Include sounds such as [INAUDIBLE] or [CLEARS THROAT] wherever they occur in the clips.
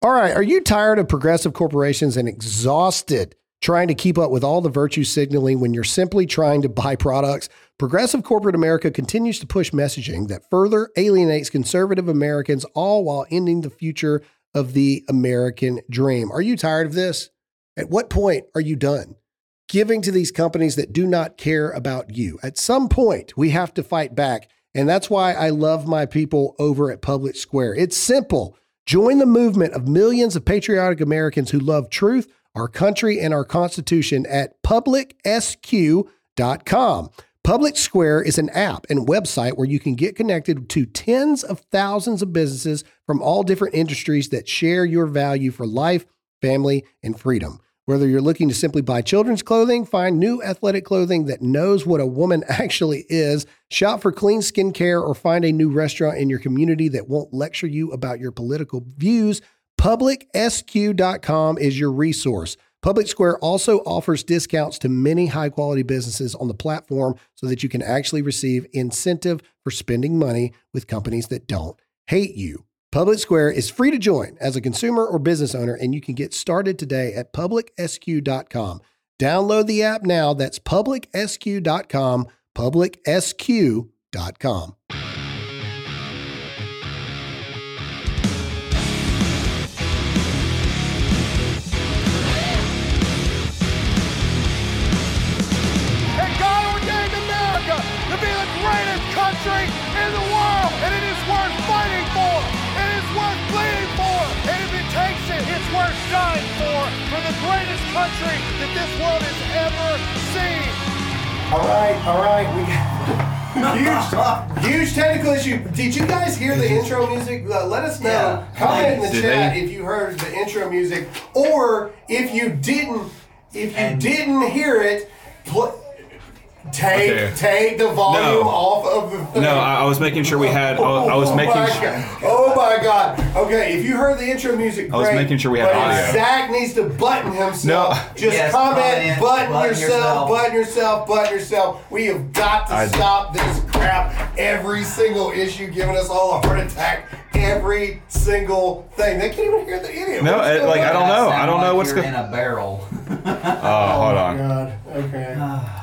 All right. Are you tired of progressive corporations and exhausted trying to keep up with all the virtue signaling when you're simply trying to buy products? Progressive corporate America continues to push messaging that further alienates conservative Americans, all while ending the future of the American dream. Are you tired of this? At what point are you done? Giving to these companies that do not care about you. At some point, we have to fight back. And that's why I love my people over at Public Square. It's simple. Join the movement of millions of patriotic Americans who love truth, our country, and our Constitution at publicsq.com. Public Square is an app and website where you can get connected to tens of thousands of businesses from all different industries that share your value for life, family, and freedom. Whether you're looking to simply buy children's clothing, find new athletic clothing that knows what a woman [LAUGHS] actually is, shop for clean skincare, or find a new restaurant in your community that won't lecture you about your political views, publicsq.com is your resource. Public Square also offers discounts to many high quality businesses on the platform so that you can actually receive incentive for spending money with companies that don't hate you. Public Square is free to join as a consumer or business owner, and you can get started today at publicsq.com. Download the app now. That's publicsq.com, publicsq.com. greatest country that this world has ever seen. All right, all right. We [LAUGHS] huge, huge technical issue. Did you guys hear the intro music? Uh, let us know. Yeah. Comment in the Did chat they? if you heard the intro music, or if you didn't. If you And- didn't hear it, pl- take Okay. take the volume No. off of the thing. No, I, I was making sure we had. I was, I was oh making. My Sure, God. Oh my God! Okay, if you heard the intro music, I was great, making sure we had but audio. Zach needs to button himself. No. Just Yes, comment, comment, button, button yourself, yourself. button yourself, button yourself. We have got to I- stop this crap. Every single issue giving us all a heart attack. Every single thing. They can't even hear the idiot. No, it- like, I don't know. I don't know like what's you're in a barrel. [LAUGHS] oh, hold oh on. God. Okay. [SIGHS] Ah.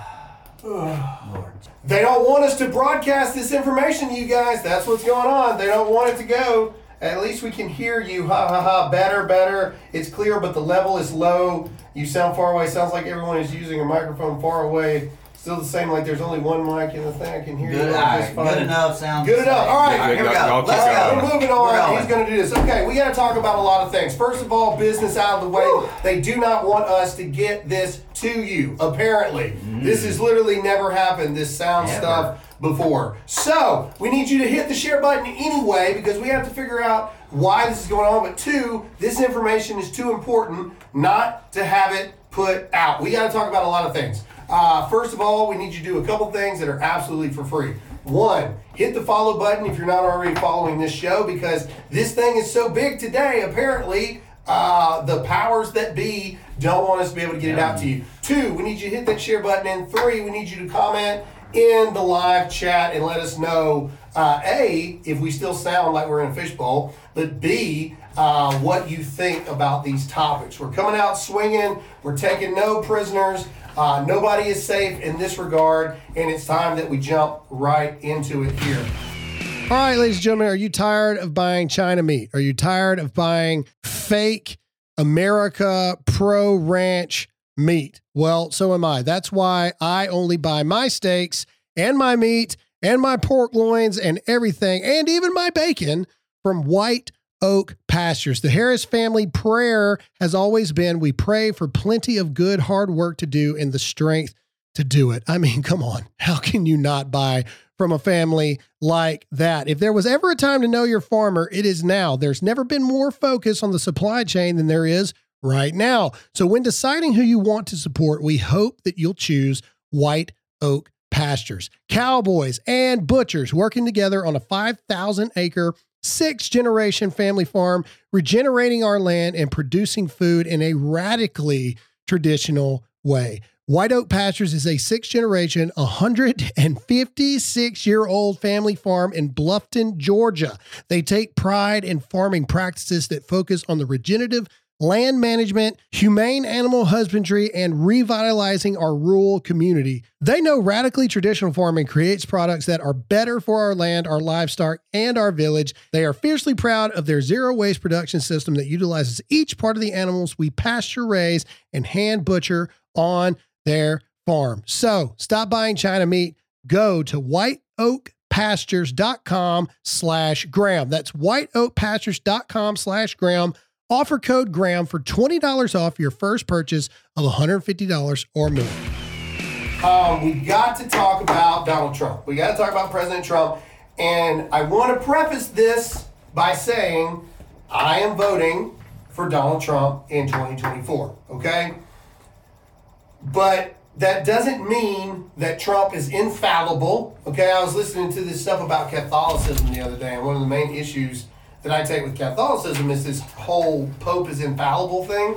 They don't want us to broadcast this information, you guys. That's what's going on. They don't want it to go. At least we can hear you. Ha ha ha. Better, better. It's clear, but the level is low. You sound far away. Sounds like everyone is using a microphone far away. Still the same, like there's only one mic in the thing. I can hear Good, you all all right, just fine. good enough. Sounds Good enough. All right, All right, here we y'all- y'all go. keep Let's going. go. we're moving We're on. going. He's going to do this. Okay, we got to talk about a lot of things. First of all, business out of the way. They do not want us to get this to you, apparently. This mm. has literally never happened, this sound Never. stuff before. So, we need you to hit the share button anyway because we have to figure out why this is going on. But two, this information is too important not to have it put out. We got to talk about a lot of things. Uh, first of all, we need you to do a couple things that are absolutely for free. One, hit the follow button if you're not already following this show because this thing is so big today. Apparently, uh, the powers that be don't want us to be able to get it out to you. Two, we need you to hit that share button. And three, we need you to comment in the live chat and let us know uh, A, if we still sound like we're in a fishbowl, but B, uh, what you think about these topics. We're coming out swinging, we're taking no prisoners. Uh, nobody is safe in this regard, and it's time that we jump right into it here. All right, ladies and gentlemen, are you tired of buying China meat? Are you tired of buying fake America Pro Ranch meat? Well, so am I. That's why I only buy my steaks and my meat and my pork loins and everything, and even my bacon from White Oak Pastures. The Harris family prayer has always been we pray for plenty of good, hard work to do and the strength to do it. I mean, come on. How can you not buy from a family like that? If there was ever a time to know your farmer, it is now. There's never been more focus on the supply chain than there is right now. So when deciding who you want to support, we hope that you'll choose White Oak Pastures. Cowboys and butchers working together on a 5,000 acre six generation family farm, regenerating our land and producing food in a radically traditional way. White Oak Pastures is a sixth generation, 156 year old family farm in Bluffton, Georgia. They take pride in farming practices that focus on the regenerative land management, humane animal husbandry, and revitalizing our rural community. They know radically traditional farming creates products that are better for our land, our livestock, and our village. They are fiercely proud of their zero waste production system that utilizes each part of the animals we pasture raise and hand butcher on their farm. So stop buying China meat. Go to whiteoakpastures.com slash Graham. That's whiteoakpastures.com slash Graham. Offer code Graham for $20 off your first purchase of $150 or more. Um, we got to talk about Donald Trump. We got to talk about President Trump. And I want to preface this by saying I am voting for Donald Trump in 2024. Okay? But that doesn't mean that Trump is infallible. Okay, I was listening to this stuff about Catholicism the other day, and one of the main issues that I take with Catholicism is this whole Pope is infallible thing.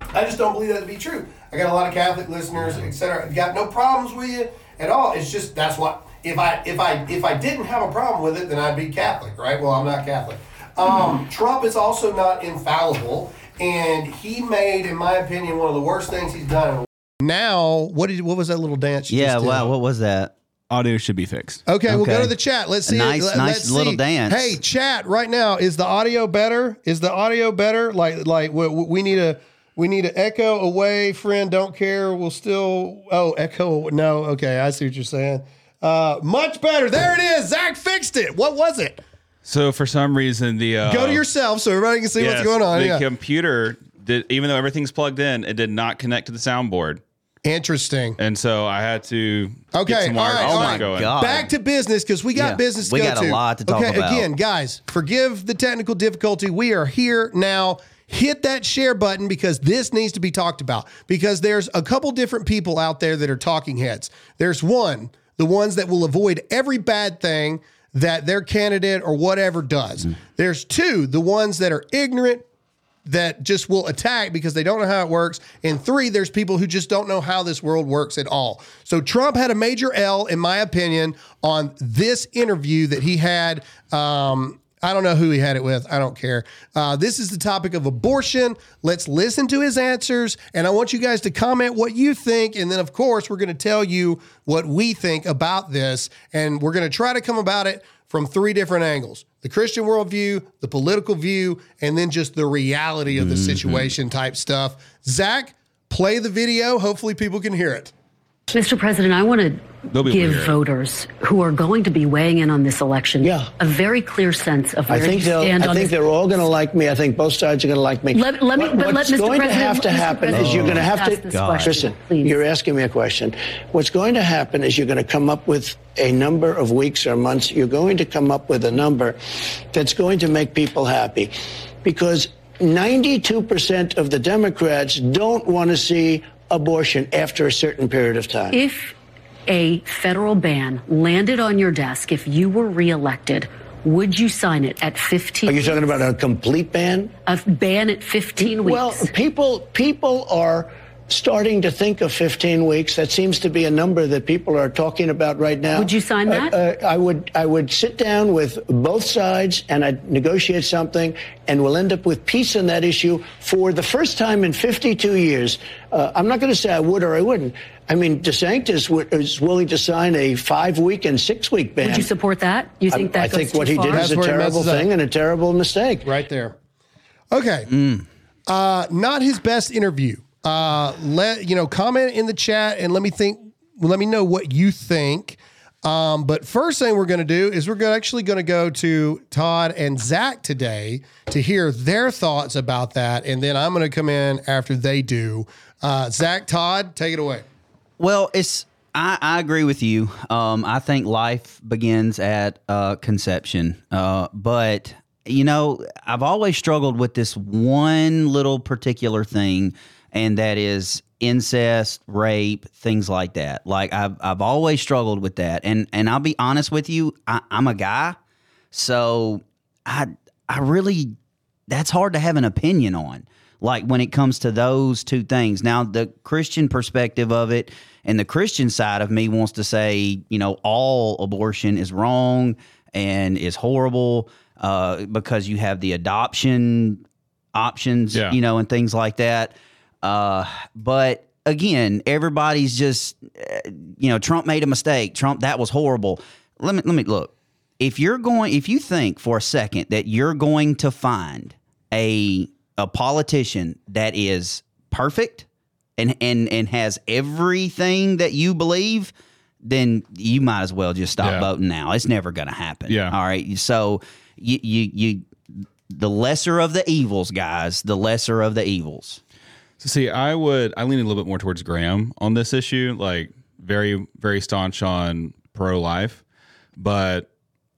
I just don't believe that to be true. I got a lot of Catholic listeners, etc. I've got no problems with you at all. It's just that's what if I if I if I didn't have a problem with it, then I'd be Catholic, right? Well, I'm not Catholic. Um, Trump is also not infallible, and he made, in my opinion, one of the worst things he's done. Now, what did what was that little dance? You Yeah, just did? wow, what was that? Audio should be fixed. Okay, we'll go to the chat. Let's A see. nice- let- nice let's little see. dance. Hey, chat right now. Is the audio better? Is the audio better? Like, like we, we need a we need an echo away. Friend, don't care. We'll still. Oh, echo. No. Okay, I see what you're saying. Uh, much better. There it is. Zach fixed it. What was it? So for some reason, the uh, Go to yourself so everybody can see what's going on. The Yeah. computer did, even though everything's plugged in, it did not connect to the soundboard, Interesting. and so I had to Okay, get some all wires right, all right. going. God. Back to business because we got Yeah, business to we go got a to. lot to talk okay, about. again, guys, forgive the technical difficulty. We are here now. Hit that share button because this needs to be talked about. Because there's a couple different people out there that are talking heads. There's one, the ones that will avoid every bad thing that their candidate or whatever does. Mm. There's two, the ones that are ignorant that just will attack because they don't know how it works. And three, there's people who just don't know how this world works at all. So Trump had a major L, in my opinion, on this interview that he had. Um, I don't know who he had it with. I don't care. Uh, this is the topic of abortion. Let's listen to his answers. And I want you guys to comment what you think. And then, of course, we're going to tell you what we think about this. And we're going to try to come about it from three different angles the Christian worldview, the political view, and then just the reality of the mm-hmm. situation type stuff. Zach, play the video. Hopefully, people can hear it. Mr. President, I want to give able to hear it. voters who are going to be weighing in on this election Yeah. a very clear sense of I where think you they'll. stand I on think this. they're all going to like me. I think both sides are going to like me. Let- let me- What- but let what's Mr. going to have to happen is you're going to have to. this question, Listen, you're asking me a question. What's going to happen is you're going to come up with a number of weeks or months. You're going to come up with a number that's going to make people happy, because 92% of the Democrats don't want to see abortion after a certain period of time. if a federal ban landed on your desk, if you were reelected, would you sign it at 15? are you talking about a complete ban? a ban at 15 weeks? Well, people people are starting to think of 15 weeks. That seems to be a number that people are talking about right now. Would you sign that? Uh, uh, I would. I would sit down with both sides and I'd negotiate something, and we'll end up with peace on that issue for the first time in 52 years. Uh, I'm not going to say I would or I wouldn't. I mean, DeSantis w- is willing to sign a five-week and six-week ban. would you support that? You think I, that I goes think what too he far? did is a terrible messes up. thing and a terrible mistake. right there. Okay. Uh, not his best interview. Uh, let you know, comment in the chat and let me think. Let me know what you think. Um, but first thing we're going to do is we're actually going to go to Todd and Zach today to hear their thoughts about that, and then I'm going to come in after they do. Uh, Zach, Todd, take it away. Well, it's I, I agree with you. Um, I think life begins at uh, conception. Uh, but you know, I've always struggled with this one little particular thing, and that is incest, rape, things like that. Like I've I've always struggled with that. And and I'll be honest with you, I, I'm a guy, so I I really that's hard to have an opinion on. Like when it comes to those two things. Now, the Christian perspective of it and the Christian side of me wants to say, you know, all abortion is wrong and is horrible uh, because you have the adoption options, Yeah. you know, and things like that. Uh, but again, everybody's just, you know, Trump made a mistake. Trump, that was horrible. Let me let me look. If you're going, if you think for a second that you're going to find a a politician that is perfect and and and has everything that you believe, then you might as well just stop Yeah. voting now. It's never going to happen. Yeah. All right. So you you you the lesser of the evils, guys. The lesser of the evils. So see, I would I lean a little bit more towards Graham on this issue, like very very staunch on pro life, but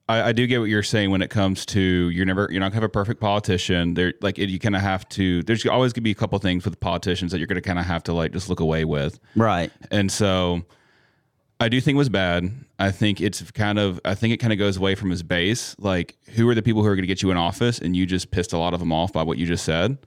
I, I do get what you're saying when it comes to you're never you're not gonna have a perfect politician. There like it, you kind of have to. There's always gonna be a couple things with politicians that you're gonna kind of have to like just look away with. Right. And so I do think it was bad. I think it's kind of I think it kind of goes away from his base. Like who are the people who are going to get you in office and you just pissed a lot of them off by what you just said.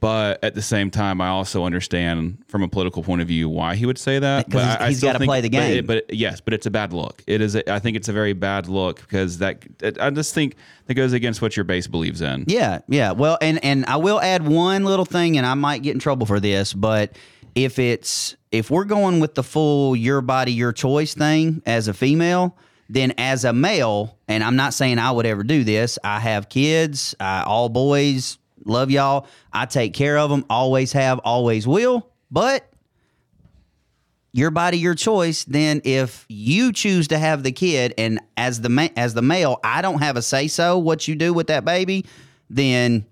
But at the same time, I also understand from a political point of view why he would say that. Because he's- I- he's gotta play the but it- game. But, yes, but it's a bad look. It is. A, I think it's a very bad look because that I just think that goes against what your base believes in. Yeah, yeah. Well, and and I will add one little thing, and I might get in trouble for this, but if it's if we're going with the full your body your choice thing as a female, then as a male, and I'm not saying I would ever do this. I have kids, I, all boys, love y'all. I take care of them, always have, always will. But your body your choice then if you choose to have the kid and as the ma- as the male I don't have a say so what you do with that baby then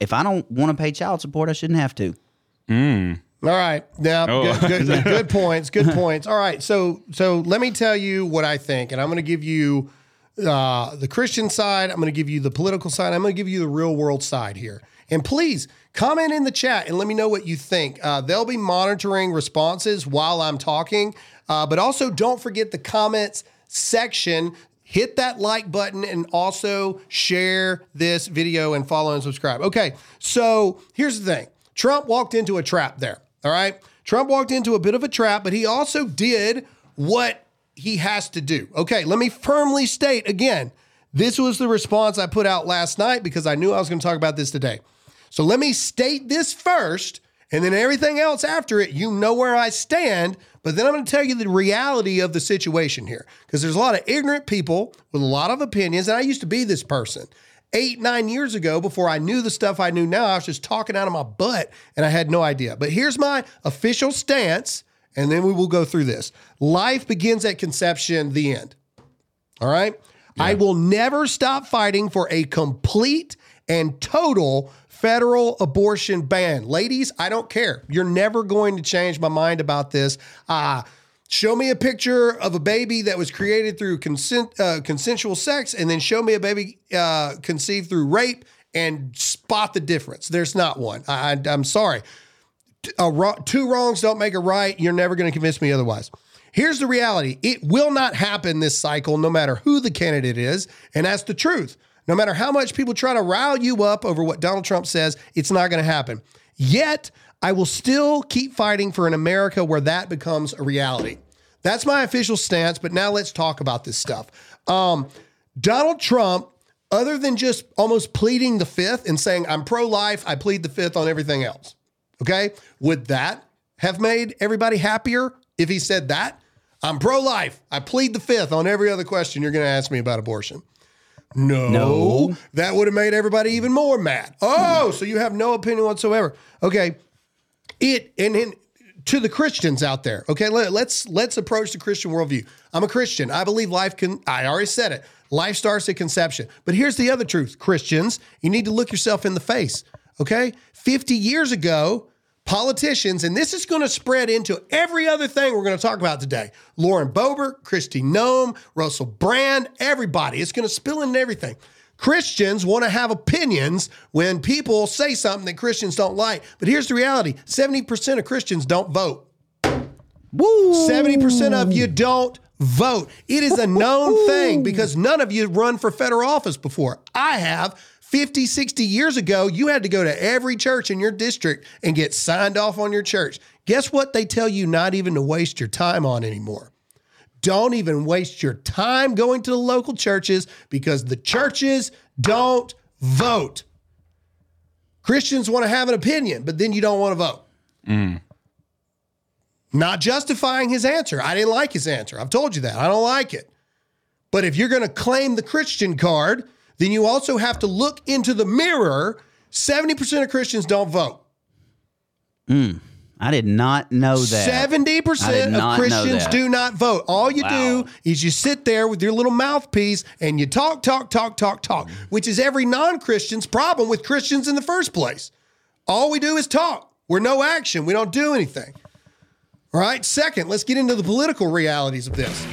if I don't want to pay child support I shouldn't have to Mm. All right. Now, Oh. good, good, good [LAUGHS] points. Good points. All right. So, so let me tell you what I think, and I'm going to give you uh, the Christian side. I'm going to give you the political side. I'm going to give you the real world side here. And please comment in the chat and let me know what you think. Uh, they'll be monitoring responses while I'm talking, uh, but also don't forget the comments section. Hit that like button and also share this video and follow and subscribe. Okay, so here's the thing Trump walked into a trap there. All right. Trump walked into a bit of a trap, but he also did what he has to do. Okay, let me firmly state again this was the response I put out last night because I knew I was going to talk about this today. So let me state this first, and then everything else after it, you know where I stand. But then I'm going to tell you the reality of the situation here because there's a lot of ignorant people with a lot of opinions, and I used to be this person. Eight, nine years ago, before I knew the stuff I knew now, I was just talking out of my butt and I had no idea. But here's my official stance, and then we will go through this. Life begins at conception, the end. All right. I will never stop fighting for a complete and total federal abortion ban. Ladies, I don't care. You're never going to change my mind about this. Uh, show me a picture of a baby that was created through consent, uh, consensual sex, and then show me a baby uh, conceived through rape and spot the difference. There's not one. I, I'm sorry a two wrongs don't make a right. You're never going to convince me otherwise. Here's the reality it will not happen this cycle, no matter who the candidate is. And that's the truth. No matter how much people try to rile you up over what Donald Trump says, it's not going to happen. Yet, I will still keep fighting for an America where that becomes a reality. That's my official stance. But now let's talk about this stuff. Um, Donald Trump, other than just almost pleading the fifth and saying, I'm pro life, I plead the fifth on everything else. Okay. Would that have made everybody happier if he said that? I'm pro life. I plead the fifth on every other question you're going to ask me about abortion. No, No. that would have made everybody even more mad. Oh, so you have no opinion whatsoever. Okay. It and, and to the Christians out there, okay, let, let's let's approach the Christian worldview. I'm a Christian. I believe life can. I already said it. Life starts at conception. But here's the other truth, Christians. You need to look yourself in the face. Okay, 50 years ago, politicians, and this is going to spread into every other thing we're going to talk about today. Lauren Boebert, Kristi Noem, Russell Brand, everybody. It's going to spill into everything. Christians want to have opinions when people say something that Christians don't like. But here's the reality 70% of Christians don't vote. Woo! 70% of you don't vote. It is a known thing because none of you run for federal office before. I have 50, 60 years ago, you had to go to every church in your district and get signed off on your church. Guess what they tell you not even to waste your time on anymore? Don't even waste your time going to the local churches because the churches don't vote. Christians want to have an opinion, but then you don't want to vote. Mm. Not justifying his answer. I didn't like his answer. I've told you that. I don't like it. But if you're going to claim the Christian card, then you also have to look into the mirror. 70% of Christians don't vote. Hmm. I did not know that. 70% of Christians do not vote. All you Wow. do is you sit there with your little mouthpiece and you talk, talk, talk, talk, talk, which is every non-Christian's problem with Christians in the first place. All we do is talk. We're no action. We don't do anything. All right. Second, let's get into the political realities of this.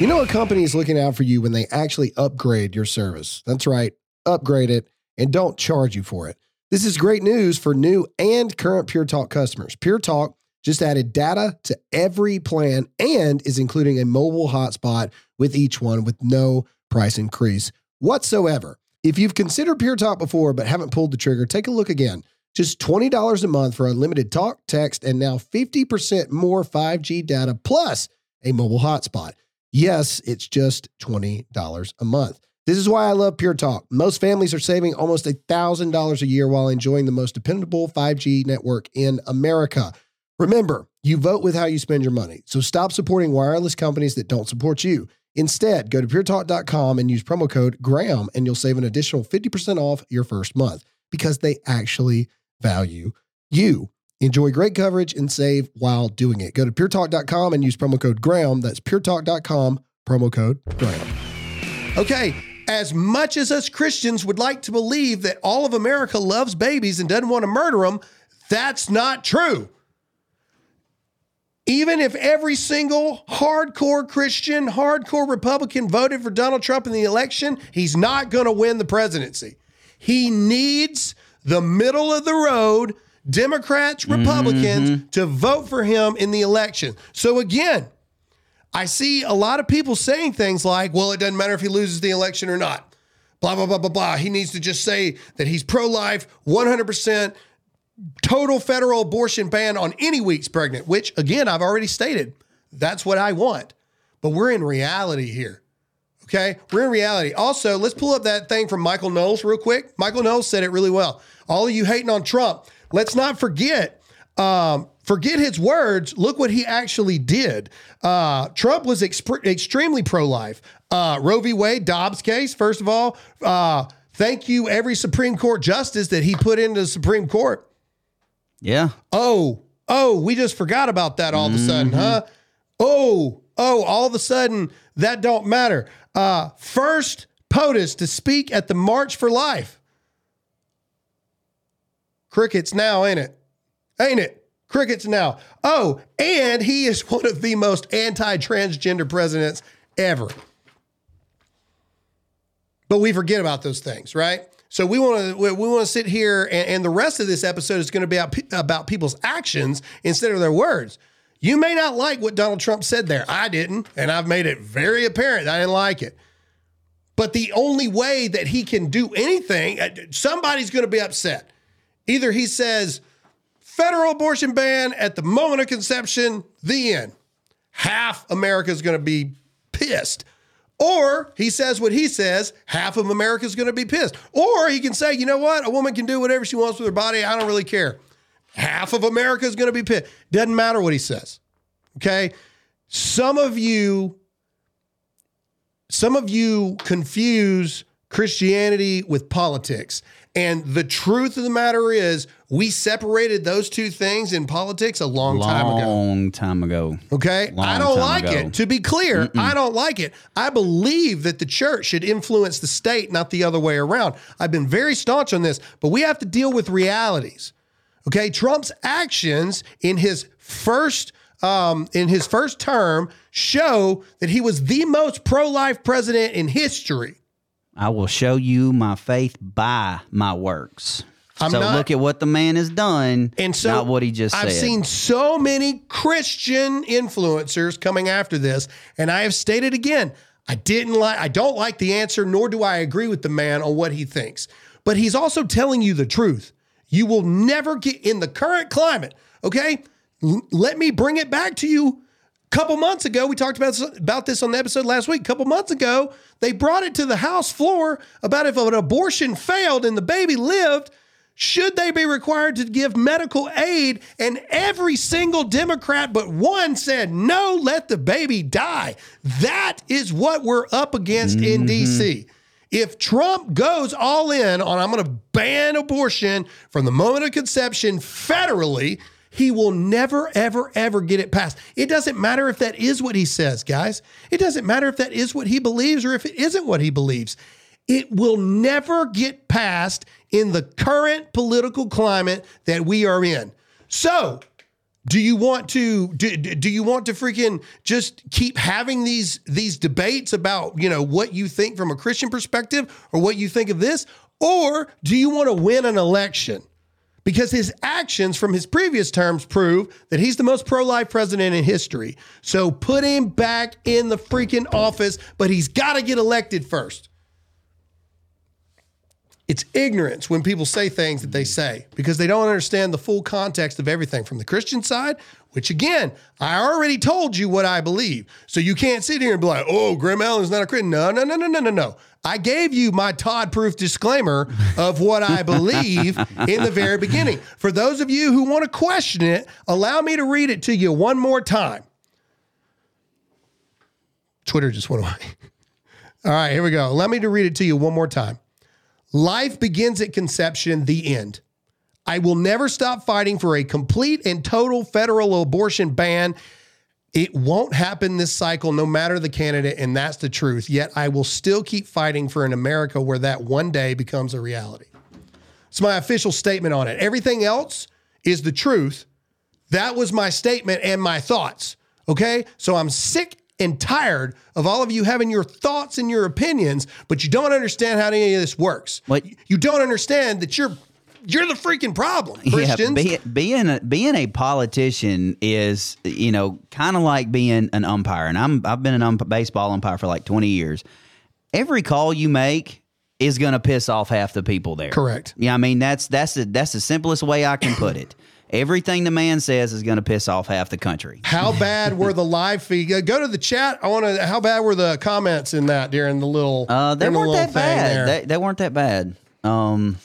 You know, a company is looking out for you when they actually upgrade your service. That's right, upgrade it and don't charge you for it. This is great news for new and current Pure Talk customers. Pure Talk just added data to every plan and is including a mobile hotspot with each one with no price increase whatsoever. If you've considered Pure Talk before but haven't pulled the trigger, take a look again. Just $20 a month for unlimited talk, text, and now 50% more 5G data plus a mobile hotspot. Yes, it's just $20 a month. This is why I love Pure Talk. Most families are saving almost $1,000 a year while enjoying the most dependable 5G network in America. Remember, you vote with how you spend your money. So stop supporting wireless companies that don't support you. Instead, go to puretalk.com and use promo code GRAHAM and you'll save an additional 50% off your first month because they actually value you. Enjoy great coverage and save while doing it. Go to puretalk.com and use promo code GRAHAM. That's puretalk.com, promo code GRAHAM. Okay, as much as us Christians would like to believe that all of America loves babies and doesn't want to murder them, that's not true. Even if every single hardcore Christian, hardcore Republican voted for Donald Trump in the election, he's not going to win the presidency. He needs the middle of the road Democrats, Republicans mm-hmm. to vote for him in the election. So again, I see a lot of people saying things like, well, it doesn't matter if he loses the election or not. Blah, blah, blah, blah, blah. He needs to just say that he's pro life, 100% total federal abortion ban on any weeks pregnant, which again, I've already stated that's what I want. But we're in reality here. Okay. We're in reality. Also, let's pull up that thing from Michael Knowles real quick. Michael Knowles said it really well. All of you hating on Trump, let's not forget. Um, forget his words. Look what he actually did. Uh, Trump was exp- extremely pro life. Uh, Roe v. Wade, Dobbs case, first of all, uh, thank you, every Supreme Court justice that he put into the Supreme Court. Yeah. Oh, oh, we just forgot about that all of a sudden, huh? Oh, oh, all of a sudden that don't matter. Uh, first POTUS to speak at the March for Life. Crickets now, ain't it? Ain't it? Crickets now. Oh, and he is one of the most anti-transgender presidents ever. But we forget about those things, right? So we want to we, we want to sit here, and, and the rest of this episode is going to be about, about people's actions instead of their words. You may not like what Donald Trump said there. I didn't, and I've made it very apparent I didn't like it. But the only way that he can do anything, uh, somebody's going to be upset. Either he says federal abortion ban at the moment of conception, the end. Half America is going to be pissed. Or he says what he says, half of America is going to be pissed. Or he can say, you know what? A woman can do whatever she wants with her body. I don't really care. Half of America is going to be pissed. Doesn't matter what he says. Okay. Some of you, some of you confuse Christianity with politics. And the truth of the matter is, we separated those two things in politics a long, time ago. Long time ago. Okay. Long I don't like ago. it. To be clear, I don't like it. I believe that the church should influence the state, not the other way around. I've been very staunch on this, but we have to deal with realities. Okay. Trump's actions in his first um, in his first term show that he was the most pro-life president in history. I will show you my faith by my works. I'm so not- look at what the man has done, And so not what he just said. I've said. seen so many Christian influencers coming after this, and I have stated again, I didn't like I don't like the answer, nor do I agree with the man on what he thinks. but he's also telling you the truth. You will never get in the current climate. Okay, L- let me bring it back to you. A couple months ago, we talked about about this on the episode last week. A couple months ago, they brought it to the House floor about if an abortion failed and the baby lived, should they be required to give medical aid? And every single Democrat but one said, no, let the baby die. That is what we're up against in mm-hmm. DC. If Trump goes all in on, I'm going to ban abortion from the moment of conception federally, he will never, ever, ever get it passed. It doesn't matter if that is what he says, guys. It doesn't matter if that is what he believes or if it isn't what he believes. It will never get passed in the current political climate that we are in. So, do you want to do, do you want to freaking just keep having these these debates about, you know, what you think from a Christian perspective or what you think of this or do you want to win an election? Because his actions from his previous terms prove that he's the most pro life president in history. So put him back in the freaking office, but he's got to get elected first. It's ignorance when people say things that they say because they don't understand the full context of everything from the Christian side, which again, I already told you what I believe. So you can't sit here and be like, oh, Graham Allen's not a Christian. No, no, no, no, no, no, no. I gave you my Todd proof disclaimer of what I believe in the very beginning. For those of you who want to question it, allow me to read it to you one more time. Twitter just went away. [LAUGHS] All right, here we go. Allow me to read it to you one more time. Life begins at conception, the end. I will never stop fighting for a complete and total federal abortion ban. It won't happen this cycle, no matter the candidate, and that's the truth. Yet I will still keep fighting for an America where that one day becomes a reality. It's my official statement on it. Everything else is the truth. That was my statement and my thoughts. Okay. So I'm sick and tired of all of you having your thoughts and your opinions, but you don't understand how any of this works. What- You don't understand that you're you're the freaking problem, Christians. Yeah, be, being a, being a politician is you know kind of like being an umpire, and I'm I've been an ump- baseball umpire for like 20 years. Every call you make is going to piss off half the people there. Correct. Yeah, I mean that's that's the that's the simplest way I can put it. Everything the man says is going to piss off half the country. How [LAUGHS] bad were the live feed? Go- to the chat. I want to. How bad were the comments in that during the little? Uh, they weren't little that bad. They, they weren't that bad. Um,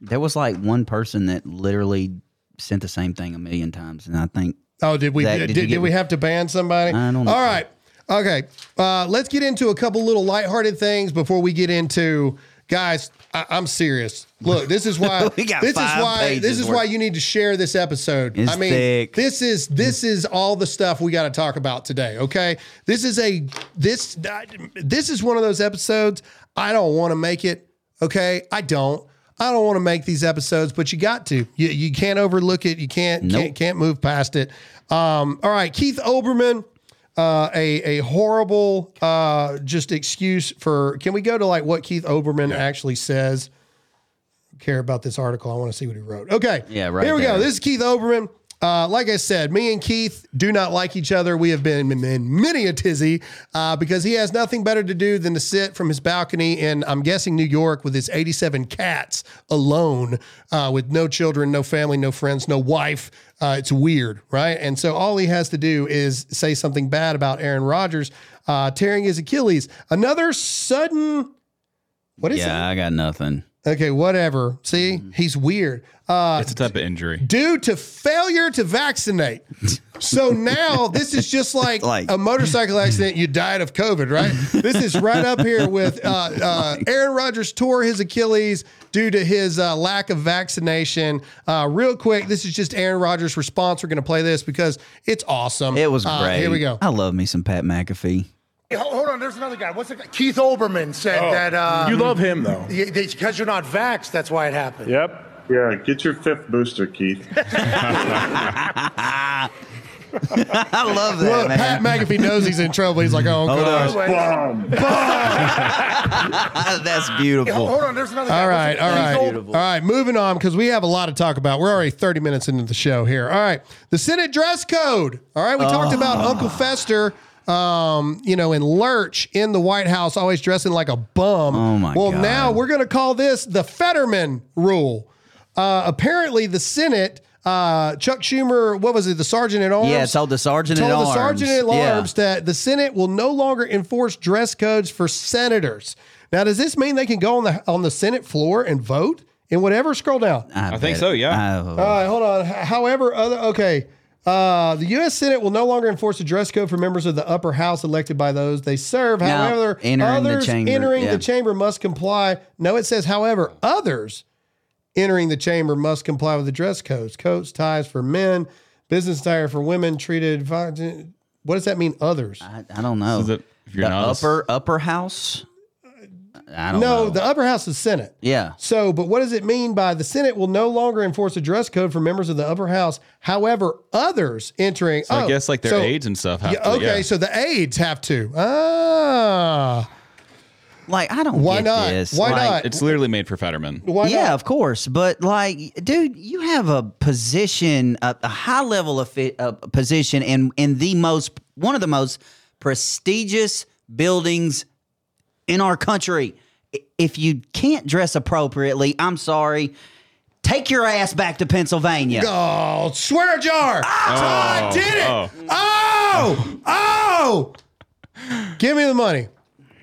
there was like one person that literally sent the same thing a million times, and I think Oh, did we Zach, did, did did, we have to ban somebody? I don't know. All right. Okay. Uh, let's get into a couple little lighthearted things before we get into guys. I, I'm serious. Look, this is why [LAUGHS] We got this is why this is worth. why you need to share this episode. It's I mean, thick. this is this is all the stuff we got to talk about today. Okay. This is a this this is one of those episodes. I don't want to make it. Okay. I don't. I don't want to make these episodes, but you got to. You, you can't overlook it. You can't Nope. can't, can't move past it. Um, all right, Keith Olbermann, uh, a a horrible uh, just excuse for. Can we go to like what Keith Olbermann actually says? Care about this article? I want to see what he wrote. Okay, Yeah, right Here we go. This is Keith Olbermann. Uh, like I said, me and Keith do not like each other. We have been in many a tizzy uh, because he has nothing better to do than to sit from his balcony in, I'm guessing, New York with his 87 cats alone uh, with no children, no family, no friends, no wife. Uh, it's weird, right? And so all he has to do is say something bad about Aaron Rodgers uh, tearing his Achilles. Another sudden. What is yeah, I got nothing. Okay, whatever. See, he's weird. Uh, It's a type of injury. due to failure to vaccinate. So [LAUGHS] now this is just like, Like- a motorcycle accident. You died of COVID, right? [LAUGHS] This is right up here with uh, uh, Aaron Rodgers tore his Achilles due to his uh, lack of vaccination. Uh, real quick, this is just Aaron Rodgers' response. We're going to play this because it's awesome. It was great. Uh, here we go. I love me some Pat McAfee. Hey, hold, hold on, there's another guy. What's the guy? Keith Olbermann said that. Uh, You love him though. because you're not vaxxed, that's why it happened. Yep. Yeah, get your fifth booster, Keith. [LAUGHS] I love that, Look, man. Pat McAfee knows he's in trouble. He's like, oh, gosh. Bomb. [LAUGHS] That's beautiful. hold, hold on, there's another guy. All What's right, the- all Keith right, Olbermann. all right. Moving on because we have a lot to talk about. We're already thirty minutes into the show here. All right, the Senate dress code. All right, we talked about Uncle Fester um, you know, in Lurch in the White House, always dressing like a bum. Oh, my well, God. now we're going to call this the Fetterman rule. Uh, apparently, the Senate. Uh, Chuck Schumer, what was it? The sergeant at arms. Yeah, told the sergeant told at arms. Told the sergeant at Yeah. arms that the Senate will no longer enforce dress codes for senators. Now, does this mean they can go on the on the Senate floor and vote and whatever? Scroll down. I think so, yeah. Oh. All right, hold on. However, other okay. Uh, the U.S. Senate will no longer enforce a dress code for members of the upper house elected by those they serve. Now, However, entering the others chamber, entering yeah. the chamber must comply. No, it says, however, others entering the chamber must comply with the dress codes. Coats, ties for men, business attire for women, treated. What does that mean? Others? I, I don't know. Is it- you're the upper upper house? I don't No, know. the upper house is Senate. yeah. So, but what does it mean by the Senate will no longer enforce a dress code for members of the upper house? However, others entering. So I oh, guess like their so- aides and stuff have Yeah, to. okay, yeah. so the aides have to. Ah, Like I don't Why get not? this. Why Like, not? It's literally made for Fetterman. why yeah, not? of course. But like, dude, you have a position, a, a high level of fit, uh, position in in the most one of the most prestigious buildings in our country. If you can't dress appropriately, I'm sorry. Take your ass back to Pennsylvania. Oh, swear jar! Ah! I did it! oh. Oh, oh! Give me the money.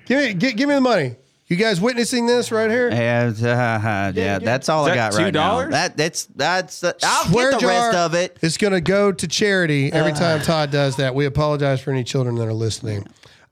Give me, gi- give me the money. You guys witnessing this right here? Yeah, uh, yeah, that's all Is I that got right now. $2? That that's that's. Uh, I'll Swear get the rest of it. It's going to go to charity every Uh. time Todd does that. We apologize for any children that are listening.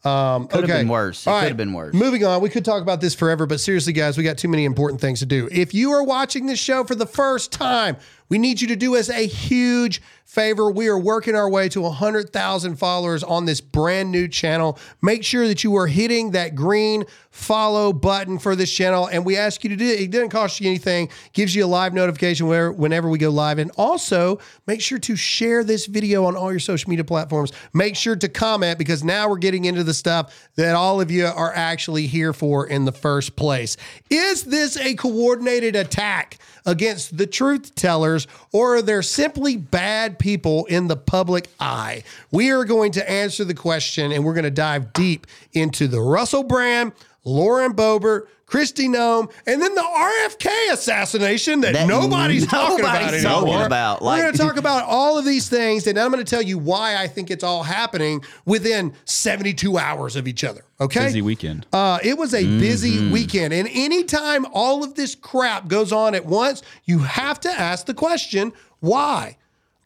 Um, Could've been worse. It All could've been worse. Moving on. We could talk about this forever, but seriously, guys, we got too many important things to do. If you are watching this show for the first time, we need you to do us a huge favor. We are working our way to 100,000 followers on this brand new channel. Make sure that you are hitting that green follow button for this channel. And we ask you to do it. It doesn't cost you anything, gives you a live notification whenever we go live. And also make sure to share this video on all your social media platforms. Make sure to comment because now we're getting into the stuff that all of you are actually here for in the first place. Is this a coordinated attack against the truth tellers, or are there simply bad people in the public eye? We are going to answer the question and we're going to dive deep into the Russell Brand, Lauren Boebert, Kristi Noem, and then the RFK assassination that, That nobody's talking about nobody's anymore. talking about, We're like- going to talk about all of these things, and I'm going to tell you why I think it's all happening within 72 hours of each other. Okay, Busy weekend. uh, it was a busy Mm-hmm. weekend. And anytime all of this crap goes on at once, you have to ask the question, why?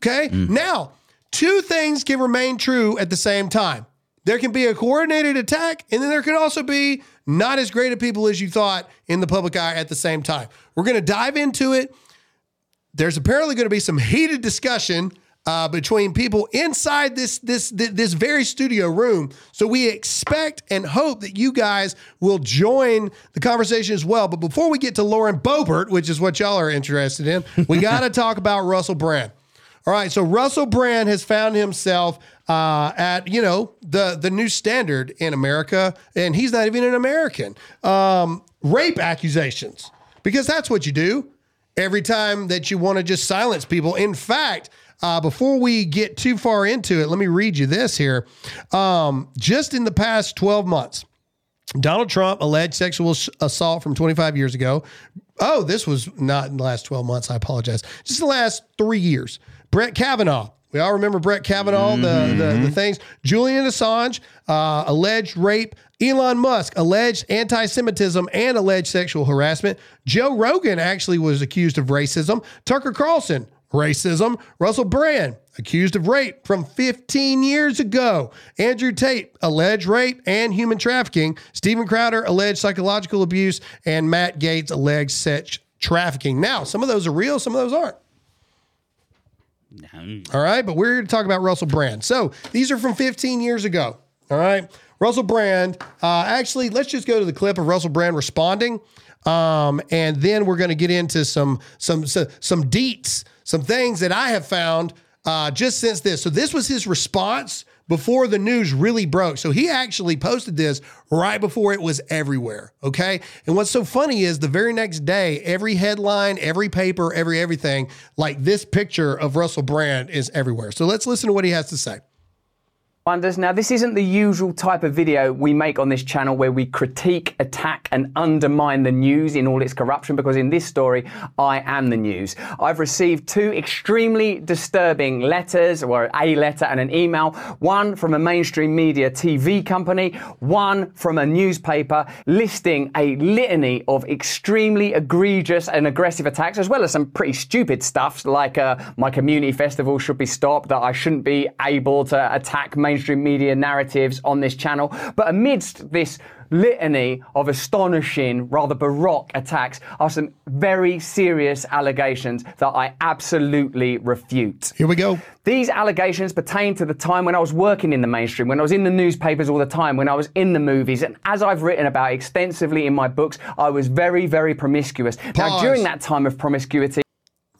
Okay. Mm. Now, two things can remain true at the same time. There can be a coordinated attack, and then there can also be not as great of people as you thought in the public eye at the same time. We're going to dive into it. There's apparently going to be some heated discussion uh, between people inside this this this very studio room. So we expect and hope that you guys will join the conversation as well. But before we get to Lauren Boebert, which is what y'all are interested in, we [LAUGHS] got to talk about Russell Brand. All right, so Russell Brand has found himself uh, at you know the the new standard in America, and he's not even an American. Um, rape accusations, because that's what you do every time that you want to just silence people. In fact, uh, before we get too far into it, let me read you this here. Um, just in the past twelve months. Donald Trump alleged sexual assault from 25 years ago. Oh, this was not in the last 12 months. I apologize. Just the last three years. Brett Kavanaugh. We all remember Brett Kavanaugh, the, the, the things. Julian Assange, uh, alleged rape. Elon Musk, alleged anti Semitism and alleged sexual harassment. Joe Rogan actually was accused of racism. Tucker Carlson, racism. Russell Brand, accused of rape from 15 years ago. Andrew Tate, alleged rape and human trafficking. Stephen Crowder, alleged psychological abuse. And Matt Gaetz, alleged sex trafficking. Now, some of those are real, some of those aren't. All right, but we're here to talk about Russell Brand. So these are from 15 years ago. All right, Russell Brand. Uh, actually, let's just go to the clip of Russell Brand responding, um, and then we're going to get into some some some, some deets, some things that I have found uh, just since this. So this was his response before the news really broke. So he actually posted this right before it was everywhere. Okay. And what's so funny is the very next day, every headline, every paper, every everything, like this picture of Russell Brand is everywhere. So let's listen to what he has to say. Wonders. Now, this isn't the usual type of video we make on this channel where we critique, attack, and undermine the news in all its corruption, because in this story, I am the news. I've received two extremely disturbing letters, or a letter and an email, one from a mainstream media TV company, one from a newspaper, listing a litany of extremely egregious and aggressive attacks, as well as some pretty stupid stuff like uh, my community festival should be stopped, that I shouldn't be able to attack mainstream media narratives on this channel. But amidst this litany of astonishing, rather baroque attacks are some very serious allegations that I absolutely refute. Here we go. These allegations pertain to the time when I was working in the mainstream, when I was in the newspapers all the time, when I was in the movies, and as I've written about extensively in my books, I was very, very promiscuous. Now, during that time of promiscuity,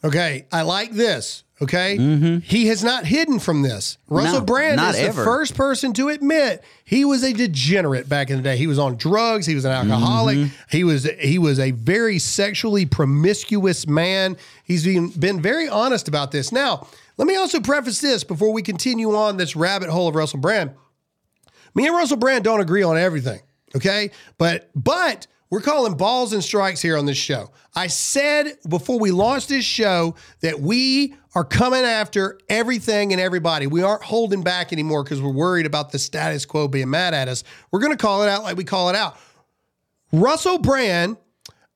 Okay, I like this. Okay, mm-hmm. he has not hidden from this. Russell No, Brand is the first person to admit he was a degenerate back in the day. He was on drugs. He was an alcoholic. Mm-hmm. He was he was a very sexually promiscuous man. He's been been very honest about this. Now, let me also preface this before we continue on this rabbit hole of Russell Brand. Me and Russell Brand don't agree on everything, okay? But but we're calling balls and strikes here on this show. I said before we launched this show that we are coming after everything and everybody. We aren't holding back anymore because we're worried about the status quo being mad at us. We're going to call it out like we call it out. Russell Brand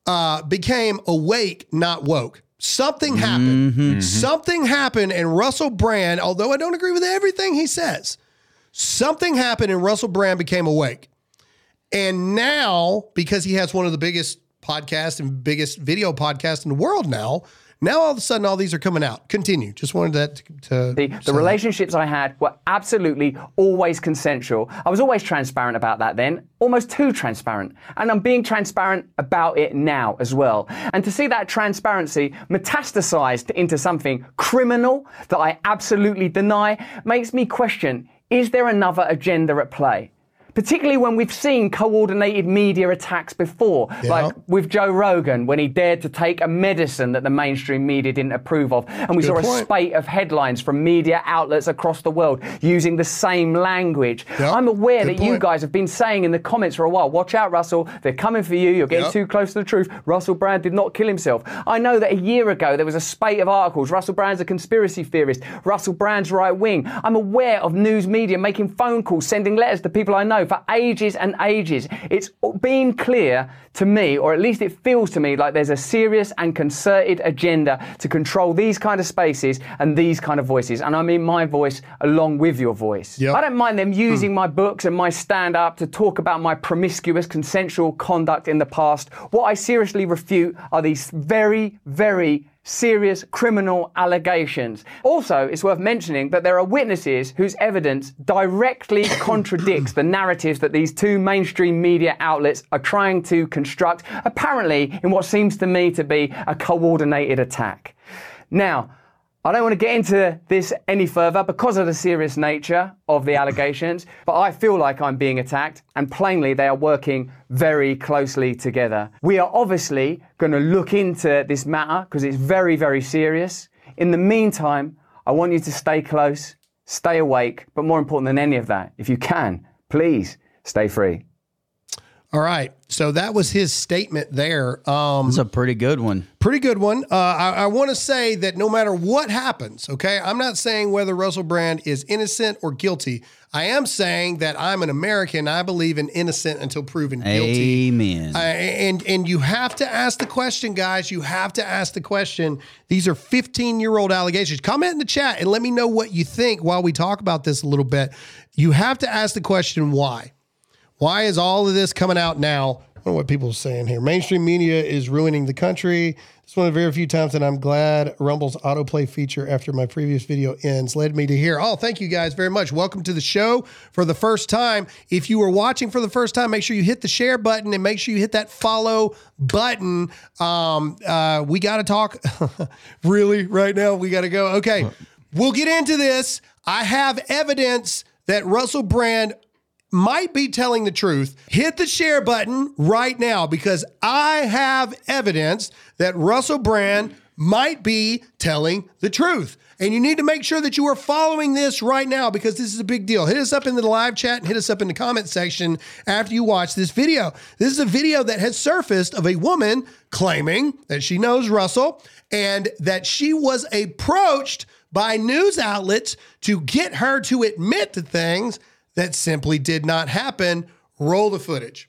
uh, became awake, not woke. Something happened. Something happened, and Russell Brand, although I don't agree with everything he says, something happened and Russell Brand became awake. And now, because he has one of the biggest podcasts and biggest video podcasts in the world now, now all of a sudden all these are coming out. Continue. Just wanted that to. to The, the relationships I had were absolutely always consensual. I was always transparent about that then, almost too transparent. And I'm being transparent about it now as well. And to see that transparency metastasized into something criminal that I absolutely deny makes me question is there another agenda at play? Particularly when we've seen coordinated media attacks before, like with Joe Rogan when he dared to take a medicine that the mainstream media didn't approve of. And we Good saw a spate of headlines from media outlets across the world using the same language. Yep. I'm aware Good that you guys have been saying in the comments for a while, watch out, Russell, they're coming for you, you're getting Yep. too close to the truth. Russell Brand did not kill himself. I know that a year ago there was a spate of articles. Russell Brand's a conspiracy theorist. Russell Brand's right wing. I'm aware of news media making phone calls, sending letters to people I know for ages and ages. It's been clear to me, or at least it feels to me, like there's a serious and concerted agenda to control these kind of spaces and these kind of voices. And I mean my voice along with your voice. Yep. I don't mind them hmm. using my books and my stand up to talk about my promiscuous consensual conduct in the past. What I seriously refute are these very, very serious criminal allegations. Also, it's worth mentioning that there are witnesses whose evidence directly [COUGHS] contradicts the narratives that these two mainstream media outlets are trying to construct, apparently in what seems to me to be a coordinated attack. Now, I don't want to get into this any further because of the serious nature of the allegations, but I feel like I'm being attacked, and plainly they are working very closely together. We are obviously going to look into this matter because it's very, very serious. In the meantime, I want you to stay close, stay awake, but more important than any of that, if you can, please stay free. All right. So that was his statement there. Um, It's a pretty good one. pretty good one. Uh, I, I want to say that no matter what happens, okay, I'm not saying whether Russell Brand is innocent or guilty. I am saying that I'm an American. I believe in innocent until proven guilty. Amen. Uh, and and you have to ask the question, guys. You have to ask the question. These are 15 year old allegations. Comment in the chat and let me know what you think while we talk about this a little bit. You have to ask the question why. Why is all of this coming out now? I don't know what people are saying here. Mainstream media is ruining the country. It's one of the very few times that I'm glad Rumble's autoplay feature after my previous video ends led me to here. Oh, thank you guys very much. Welcome to the show for the first time. If you are watching for the first time, make sure you hit the share button and make sure you hit that follow button. Um, uh, we got to talk [LAUGHS] really right now. We got to go. Okay, we'll get into this. I have evidence that Russell Brand might be telling the truth, hit the share button right now because I have evidence that Russell Brand might be telling the truth. And you need to make sure that you are following this right now because this is a big deal. Hit us up in the live chat and hit us up in the comment section after you watch this video. This is a video that has surfaced of a woman claiming that she knows Russell and that she was approached by news outlets to get her to admit to things that simply did not happen. Roll the footage.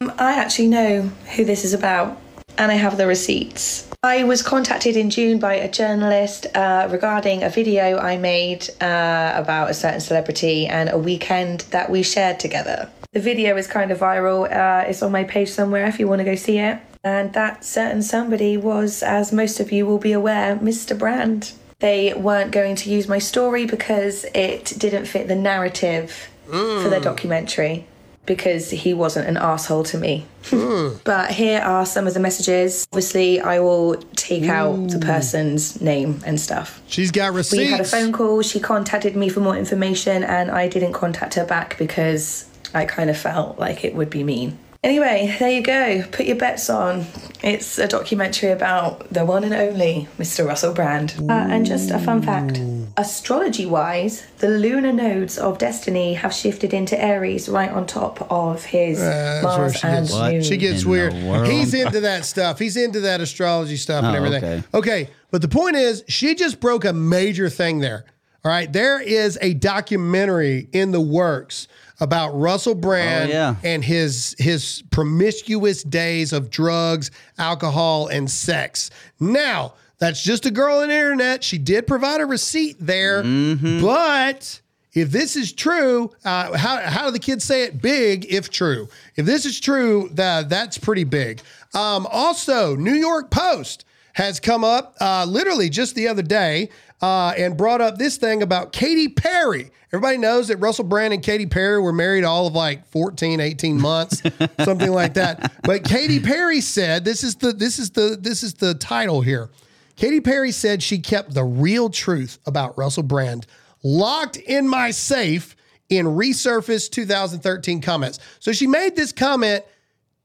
I actually know who this is about, and I have the receipts. I was contacted in June by a journalist uh, regarding a video I made uh, about a certain celebrity and a weekend that we shared together. The video is kind of viral. Uh, it's on my page somewhere if you want to go see it. And that certain somebody was, as most of you will be aware, Mr. Brand. They weren't going to use my story because it didn't fit the narrative for their documentary because he wasn't an asshole to me. Hmm. but here are some of the messages. Obviously, I will take out the hmm. person's name and stuff. She's got received. We had a phone call. She contacted me for more information, and I didn't contact her back because I kind of felt like it would be mean. Anyway, there you go. Put your bets on. It's a documentary about the one and only Mr. Russell Brand. Uh, and just a fun fact astrology wise, the lunar nodes of destiny have shifted into Aries right on top of his That's where Mars she and gets, Moon. she gets in weird. He's into that stuff. He's into that astrology stuff and Oh, everything. okay. okay, but the point is, she just broke a major thing there. All right, there is a documentary in the works about Russell Brand Oh, yeah. and his his promiscuous days of drugs, alcohol, and sex. Now, that's just a girl on the internet. She did provide a receipt there, Mm-hmm. but if this is true, uh, how, how do the kids say it? Big, if true. If this is true, that, that's pretty big. Um, also, New York Post has come up uh, literally just the other day uh, and brought up this thing about Katy Perry. Everybody knows that Russell Brand and Katy Perry were married all of like 14, 18 months, [LAUGHS] something like that. But Katy Perry said, this is the this is the this is the title here. Katy Perry said she kept the real truth about Russell Brand locked in my safe in resurfaced 2013 comments. So she made this comment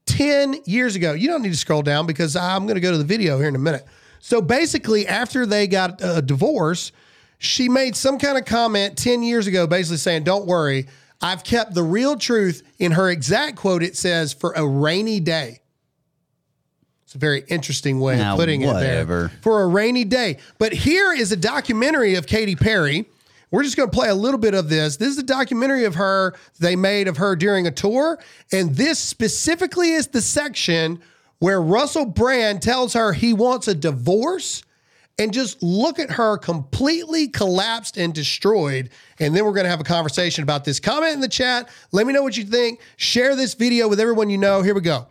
10 years ago. You don't need to scroll down because I'm going to go to the video here in a minute. So basically, after they got a divorce, she made some kind of comment 10 years ago, basically saying, Don't worry, I've kept the real truth. In her exact quote, it says, For a rainy day. It's a very interesting way Now, of putting it there. For a rainy day. But here is a documentary of Katy Perry. We're just going to play a little bit of this. This is a documentary of her they made of her during a tour. And this specifically is the section where Russell Brand tells her he wants a divorce. And just look at her completely collapsed and destroyed. And then we're going to have a conversation about this. Comment in the chat. Let me know what you think. Share this video with everyone you know. Here we go.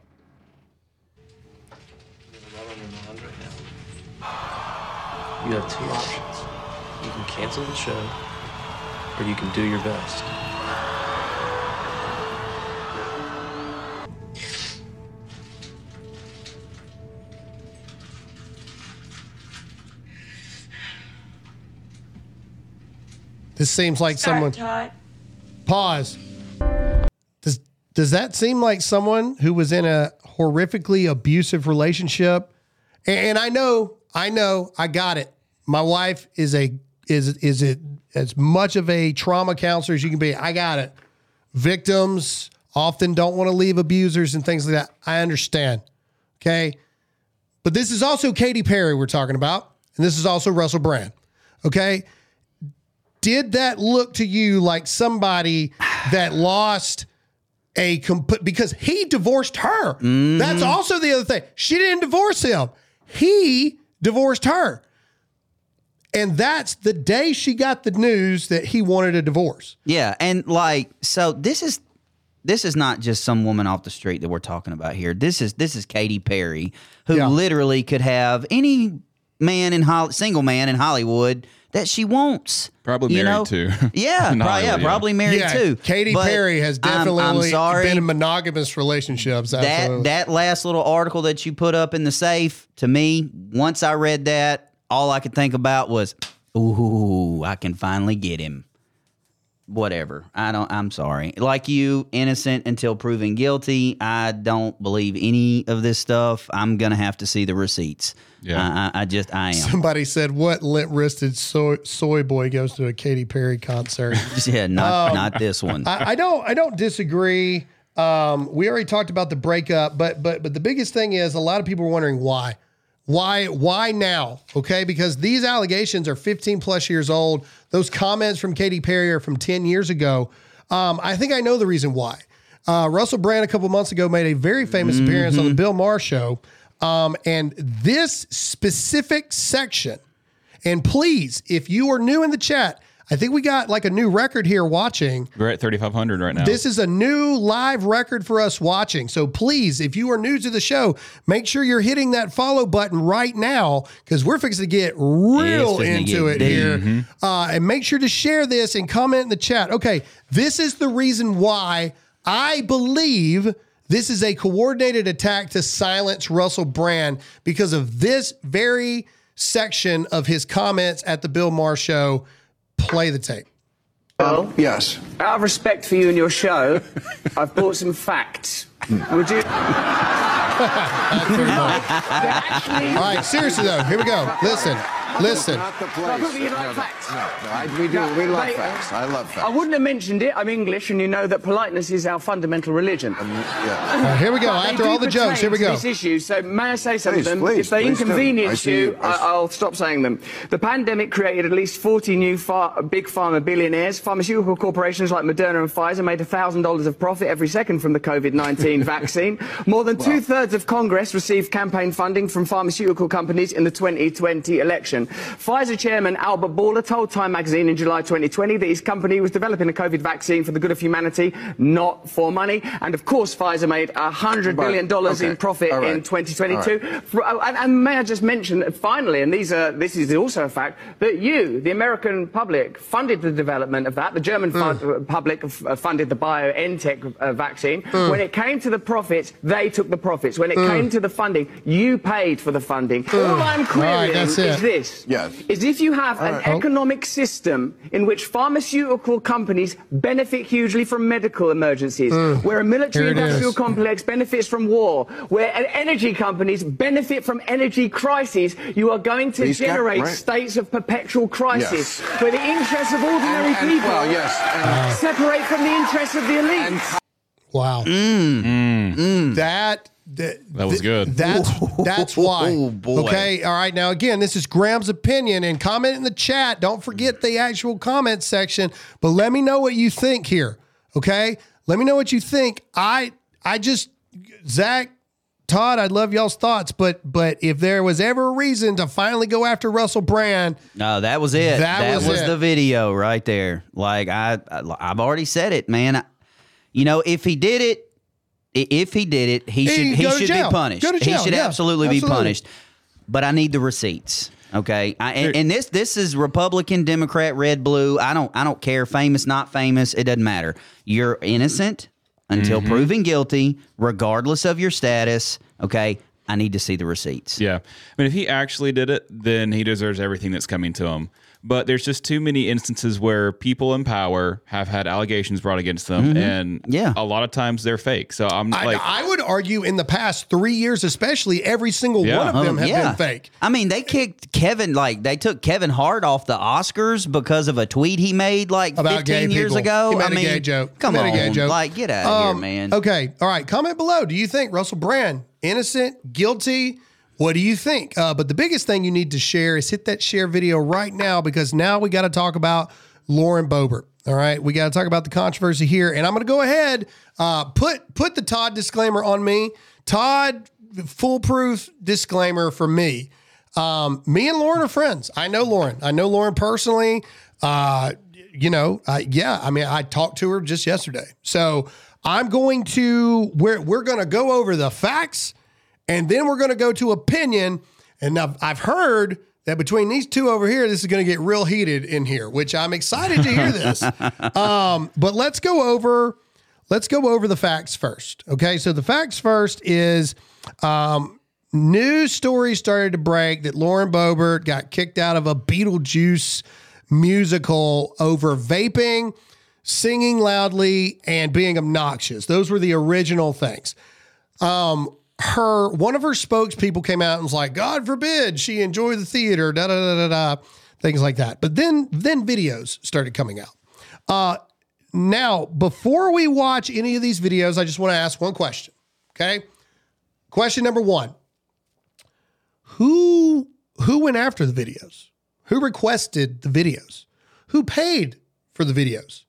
You have two options. You can cancel the show, or you can do your best. This seems like someone. Pause. Does does that seem like someone who was in a horrifically abusive relationship? And, and I know, I know, I got it. My wife is a is is it as much of a trauma counselor as you can be. I got it. Victims often don't want to leave abusers and things like that. I understand. Okay. But this is also Katy Perry we're talking about. And this is also Russell Brand. Okay did that look to you like somebody that lost a comp- because he divorced her? That's mm-hmm. also the other thing. She didn't divorce him. He divorced her. And that's the day she got the news that he wanted a divorce. Yeah, and like so this is this is not just some woman off the street that we're talking about here. This is this is Katy Perry who Yeah. literally could have any man in single man in Hollywood that she wants. Probably you married know? too. [LAUGHS] Yeah, [LAUGHS] In prob- yeah, yeah. probably married yeah, too. Katy But Perry has I'm- definitely I'm, sorry. been in monogamous relationships. that that last little article that you put up in the safe to me once i read that all i could think about was ooh i can finally get him whatever. I don't. I'm sorry. Like you, innocent until proven guilty. I don't believe any of this stuff. I'm gonna have to see the receipts. Yeah. I, I, I just I am. Somebody said, "What limp wristed soy, soy boy goes to a Katy Perry concert?" [LAUGHS] yeah, not Um, not this one. I, I don't I don't disagree. Um, we already talked about the breakup, but but but the biggest thing is a lot of people are wondering why. Why why now? Okay, because these allegations are 15 plus years old. Those comments from Katy Perry are from 10 years ago. Um, I think I know the reason why. Uh, Russell Brand a couple months ago made a very famous appearance on the Bill Maher show. Um, and this specific section, and please, if you are new in the chat, I think we got like a new record here watching. We're at 3,500 right now. This is a new live record for us watching. So please, if you are new to the show, make sure you're hitting that follow button right now because we're fixing to get real to into get it here. Uh, and make sure to share this and comment in the chat. Okay, this is the reason why I believe this is a coordinated attack to silence Russell Brand because of this very section of his comments at the Bill Maher show. Play the tape. Well, Yes. out of respect for you and your show, I've brought some facts. Would you? [LAUGHS] All right, seriously though, here we go. Listen, listen. Not the I place. thought you'd like facts. I, we do. No, we love mate, facts. I love I wouldn't have mentioned it. I'm English, and you know that politeness is our fundamental religion. Um, yeah. All right, here we go. But After all the jokes, here we go. to This issue. So may I say something? Please, please, if they please inconvenience see- you, I will stop saying them. The pandemic created at least 40 new far- big pharma billionaires. Pharmaceutical corporations like Moderna and Pfizer made $1,000 of profit every second from the COVID-19 [LAUGHS] vaccine. More than two-thirds of Congress received campaign funding from pharmaceutical companies in the 2020 election. Pfizer chairman Albert Bourla told Time magazine in July 2020 that his company was developing a COVID vaccine for the good of humanity, not for money. And of course, Pfizer made $100 But- okay. in profit right. in 2022. For- oh, And, and may I just mention, that finally, and these are, this is also a fact, that you, the American public, funded the development of that. The German Hmm. fu- uh, public uh, funded the BioNTech uh, vaccine. When it came to the profits, they took the profits. When it came to the funding, you paid for the funding. All I'm querying it. is this. Yes. Is if you have an right. Oh. economic system in which pharmaceutical companies benefit hugely from medical emergencies, mm. where a military industrial is. complex benefits from war, where en- energy companies benefit from energy crises, you are going to These guys- generate right. states of perpetual crisis, Yes. where the interests of ordinary And- and- people well, yes, and- separate from the interests of the elite. And Wow. Mm. Mm. That that, That was good. That's that's [LAUGHS] oh, why. Oh, boy. Okay. All right. Now again, this is Graham's opinion, and comment in the chat. Don't forget the actual comment section. But let me know what you think here. Okay. Let me know what you think. I I just Zach. Todd, I'd love y'all's thoughts, but but if there was ever a reason to finally go after Russell Brand, No, that was it. That That, was was, it. the video right there. Like I, I I've already said it, man. I- you know, if he did it, i- if he did it, he He should can he should jail. be punished. He should yeah, absolutely, be punished. But I need the receipts. Okay, I, and, and this this is Republican, Democrat, red, blue. I don't I don't care. Famous, not famous. It doesn't matter. You're innocent until Mm-hmm. proven guilty, regardless of your status. Okay, I need to see the receipts. Yeah. I mean, if he actually did it, then he deserves everything that's coming to him. But there's just too many instances where people in power have had allegations brought against them, and Yeah. a lot of times they're fake. So I'm I, like, I would argue in the past three years, especially, every single Yeah. one of them Um, have yeah. been fake. I mean, they kicked Kevin like they took Kevin Hart off the Oscars because of a tweet he made like About gay 15 years people. ago. He made I a mean, gay joke. Come He on, made a gay joke. like get out of Um, here, man. Okay. All right. Comment below. Do you think Russell Brand innocent, guilty? What do you think? Uh, but the biggest thing you need to share is hit that share video right now because now we got to talk about Lauren Boebert. All right, we got to talk about the controversy here, and I'm going to go ahead uh, put put the Todd disclaimer on me. Todd, foolproof disclaimer for me. Um, me and Lauren are friends. I know Lauren. I know Lauren personally. Uh, you know, yeah. I mean, I talked to her just yesterday. So I'm going to we're we're going to go over the facts, and then we're going to go to opinion. And I've, I've heard that between these two over here, this is going to get real heated in here, which I'm excited to hear this. [LAUGHS] um, but let's go over let's go over the facts first. Okay, so the facts first is um, news stories started to break that Lauren Boebert got kicked out of a Beetlejuice musical over vaping. singing loudly, and being obnoxious. Those were the original things. Um, her one of her spokespeople came out and was like, "God forbid she enjoy the theater," da da da da da, things like that. But then then videos started coming out. Uh, now, before we watch any of these videos, I just want to ask one question. Okay, question number one: Who who went after the videos? Who requested the videos? Who paid for the videos?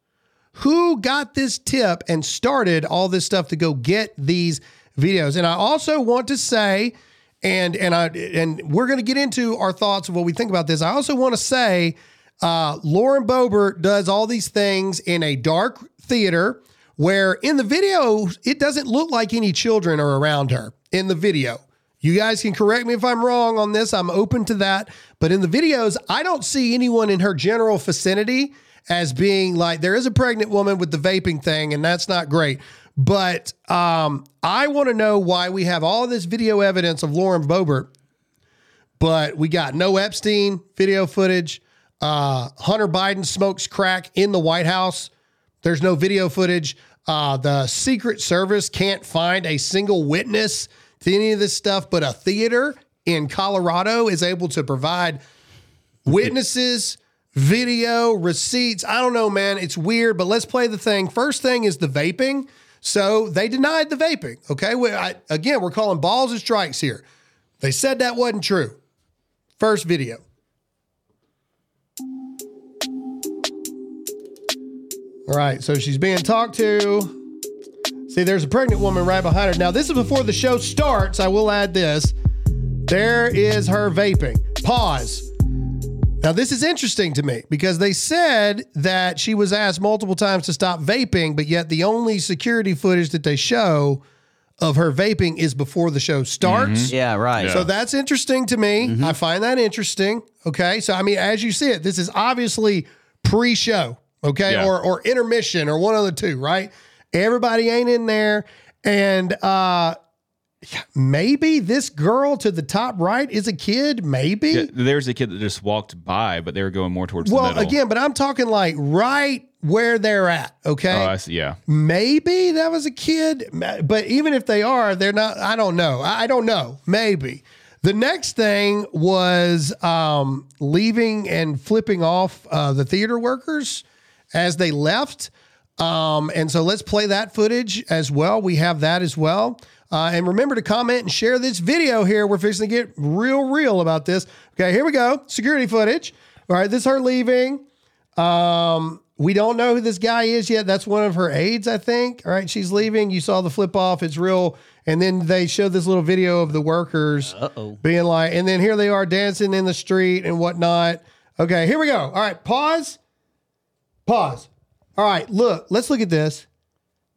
Who got this tip and started all this stuff to go get these videos? And I also want to say, and and I and we're going to get into our thoughts of what we think about this. I also want to say, uh, Lauren Boebert does all these things in a dark theater where in the video it doesn't look like any children are around her in the video. You guys can correct me if I'm wrong on this. I'm open to that. But in the videos, I don't see anyone in her general vicinity as being like, there is a pregnant woman with the vaping thing, and that's not great. But um, I want to know why we have all this video evidence of Lauren Boebert, but we got no Epstein video footage. Uh, Hunter Biden smokes crack in the White House. There's no video footage. Uh, the Secret Service can't find a single witness to any of this stuff, but a theater in Colorado is able to provide witnesses, video, receipts. I don't know, man. It's weird, but let's play the thing. First thing is the vaping. So they denied the vaping. Okay. We, I, again, we're calling balls and strikes here. They said that wasn't true. First video. All right. So she's being talked to. See, there's a pregnant woman right behind her. Now, this is before the show starts. I will add this. There is her vaping. Pause. Now, this is interesting to me because they said that she was asked multiple times to stop vaping, but yet the only security footage that they show of her vaping is before the show starts. Yeah, right. So that's interesting to me. I find that interesting. Okay. So, I mean, as you see it, this is obviously pre show, okay, Yeah. or, or intermission or one of the two, right? Everybody ain't in there. And uh, maybe this girl to the top right is a kid. Maybe. Yeah, there's a kid that just walked by, but they were going more towards well, again, but I'm talking like right where they're at. Okay. See. Yeah. Maybe that was a kid, but even if they are, they're not. I don't know. I I don't know. Maybe. The next thing was um, leaving and flipping off uh, the theater workers as they left. Um, and so let's play that footage as well. We have that as well. Uh, and remember to comment and share this video here. We're fixing to get real, real about this. Okay, here we go. Security footage. All right, this is her leaving. Um, we don't know who this guy is yet. That's one of her aides, I think. All right, she's leaving. You saw the flip off. It's real. And then they showed this little video of the workers being like, and then here they are dancing in the street and whatnot. Okay, here we go. All right, pause. Pause. All right, look, let's look at this.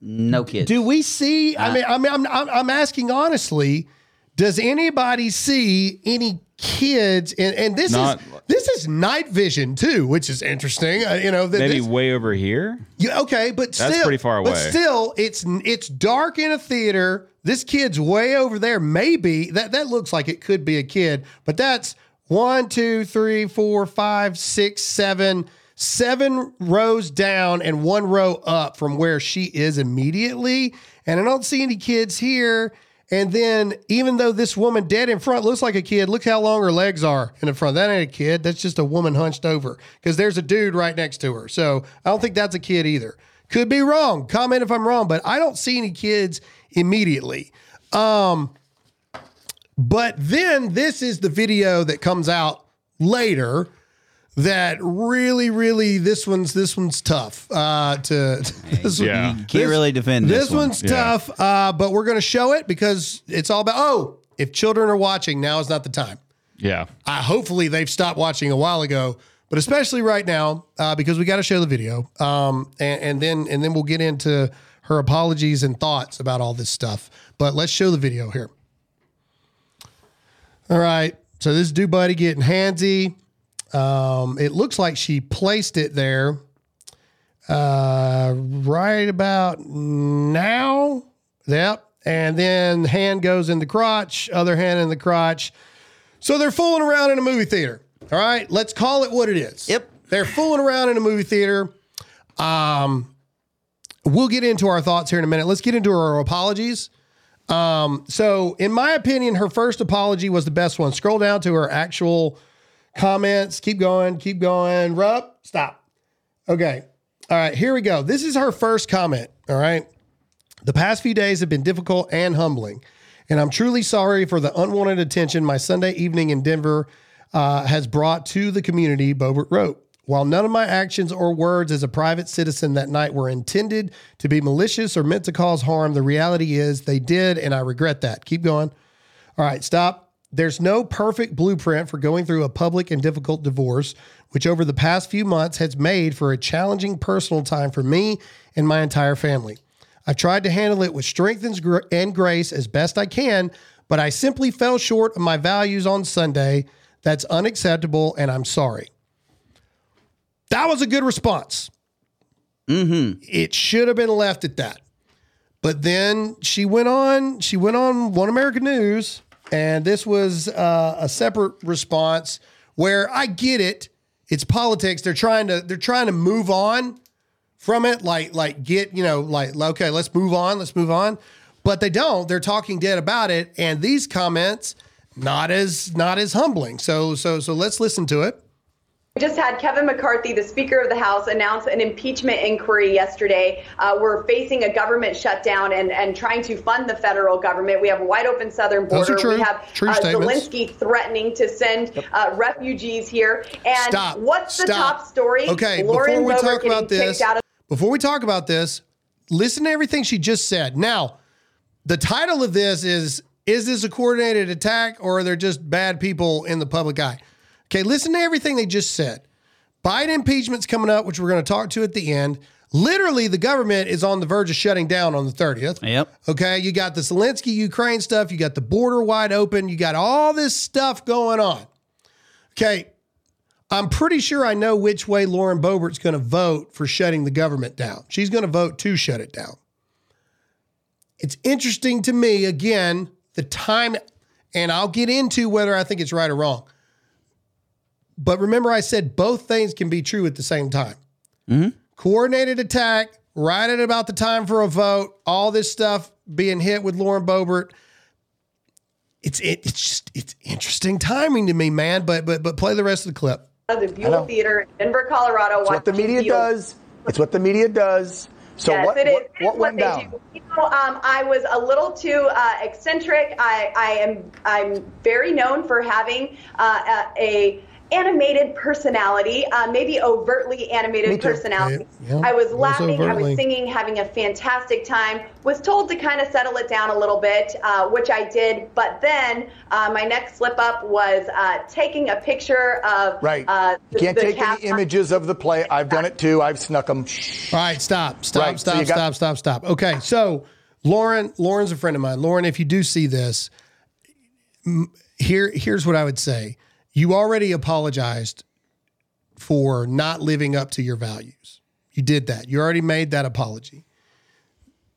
No kids. Do we see? I mean, I mean, I'm, I'm, I'm asking honestly. Does anybody see any kids? And, and this Not- is this is night vision too, which is interesting. Uh, you know, th- Maybe this- way over here. yeah, okay, but That's still, pretty far But away. still, it's it's dark in a theater. This kid's way over there. Maybe that that looks like it could be a kid, but that's one, two, three, four, five, six, seven, seven rows down and one row up from where she is immediately. And I don't see any kids here. And then, even though this woman dead in front looks like a kid, look how long her legs are in the front. That ain't a kid. That's just a woman hunched over because there's a dude right next to her. So I don't think that's a kid either. Could be wrong. Comment if I'm wrong, but I don't see any kids immediately. Um, but then this is the video that comes out later that really, really this one's this one's tough. Uh, to [LAUGHS] this Yeah. You can't really defend this, this one's Yeah. tough, uh, but we're going to show it because it's all about. Oh, if children are watching, now is not the time. Yeah. Uh, hopefully, they've stopped watching a while ago, but especially right now uh, because we got to show the video, um, and, and then and then we'll get into her apologies and thoughts about all this stuff. But let's show the video here. All right, so this dude buddy getting handsy. Um, it looks like she placed it there uh, right about now. Yep. And then hand goes in the crotch, other hand in the crotch. So they're fooling around in a movie theater. All right. Let's call it what it is. Yep. They're fooling around in a movie theater. Um, we'll get into our thoughts here in a minute. Let's get into our apologies. Um, so, in my opinion, her first apology was the best one. Scroll down to her actual comments. Keep going, keep going. Rup, stop. Okay. All right, here we go. This is her first comment. All right. The past few days have been difficult and humbling, and I'm truly sorry for the unwanted attention my Sunday evening in Denver uh, has brought to the community, Boebert wrote. While none of my actions or words as a private citizen that night were intended to be malicious or meant to cause harm, the reality is they did, and I regret that. Keep going. All right, stop. There's no perfect blueprint for going through a public and difficult divorce, which over the past few months has made for a challenging personal time for me and my entire family. I've tried to handle it with strength and grace as best I can, but I simply fell short of my values on Sunday. That's unacceptable, and I'm sorry. That was a good response. Mm-hmm. It should have been left at that. But then she went on. She went on One American News, and this was uh, a separate response where I get it. It's politics. They're trying to. They're trying to move on from it. Like like get you know like okay, let's move on. Let's move on. But they don't. They're talking dead about it. And these comments not as not as humbling. So so so let's listen to it. We just had Kevin McCarthy, the Speaker of the House, announce an impeachment inquiry yesterday. Uh, we're facing a government shutdown and, and trying to fund the federal government. We have a wide open southern border. true- We have true uh. Zelensky threatening to send uh, refugees here. And Stop. what's the Stop. top story? Okay, Lauren before we Boebert talk about this, of before we talk about this, listen to everything she just said. Now, the title of this is Is this a coordinated attack or are there just bad people in the public eye? Okay, listen to everything they just said. Biden impeachment's coming up, which we're going to talk to at the end. Literally, the government is on the verge of shutting down on the 30th. Yep. Okay, you got the Zelensky Ukraine stuff, you got the border wide open, you got all this stuff going on. Okay, I'm pretty sure I know which way Lauren Boebert's going to vote for shutting the government down. She's going to vote to shut it down. It's interesting to me, again, the time, and I'll get into whether I think it's right or wrong. But remember, I said both things can be true at the same time. Coordinated attack, right at about the time for a vote, all this stuff being hit with Lauren Boebert. It's it, it's just it's interesting timing to me, man. But but but play the rest of the clip. the Buell Theater in Denver, Colorado. It's what the media Buell. does. It's what the media does. So yes, what, it is. what, It what is went they down? do. You know, um, I was a little too uh, eccentric. I, I am I'm very known for having uh, a, a animated personality, uh, maybe overtly animated Me personality. Yeah, yeah, I was it was laughing, I was singing, having a fantastic time. Was told to kind of settle it down a little bit, uh, which I did. But then uh, my next slip up was uh, taking a picture of Right. Uh, you can't the take cast- any images of the play. I've done it too. I've snuck them. All right, stop, stop, Right, so stop, you got- stop, stop, stop. Okay, so Lauren, Lauren's a friend of mine. Lauren, if you do see this, m- here, here's what I would say. You already apologized for not living up to your values. You did that. You already made that apology.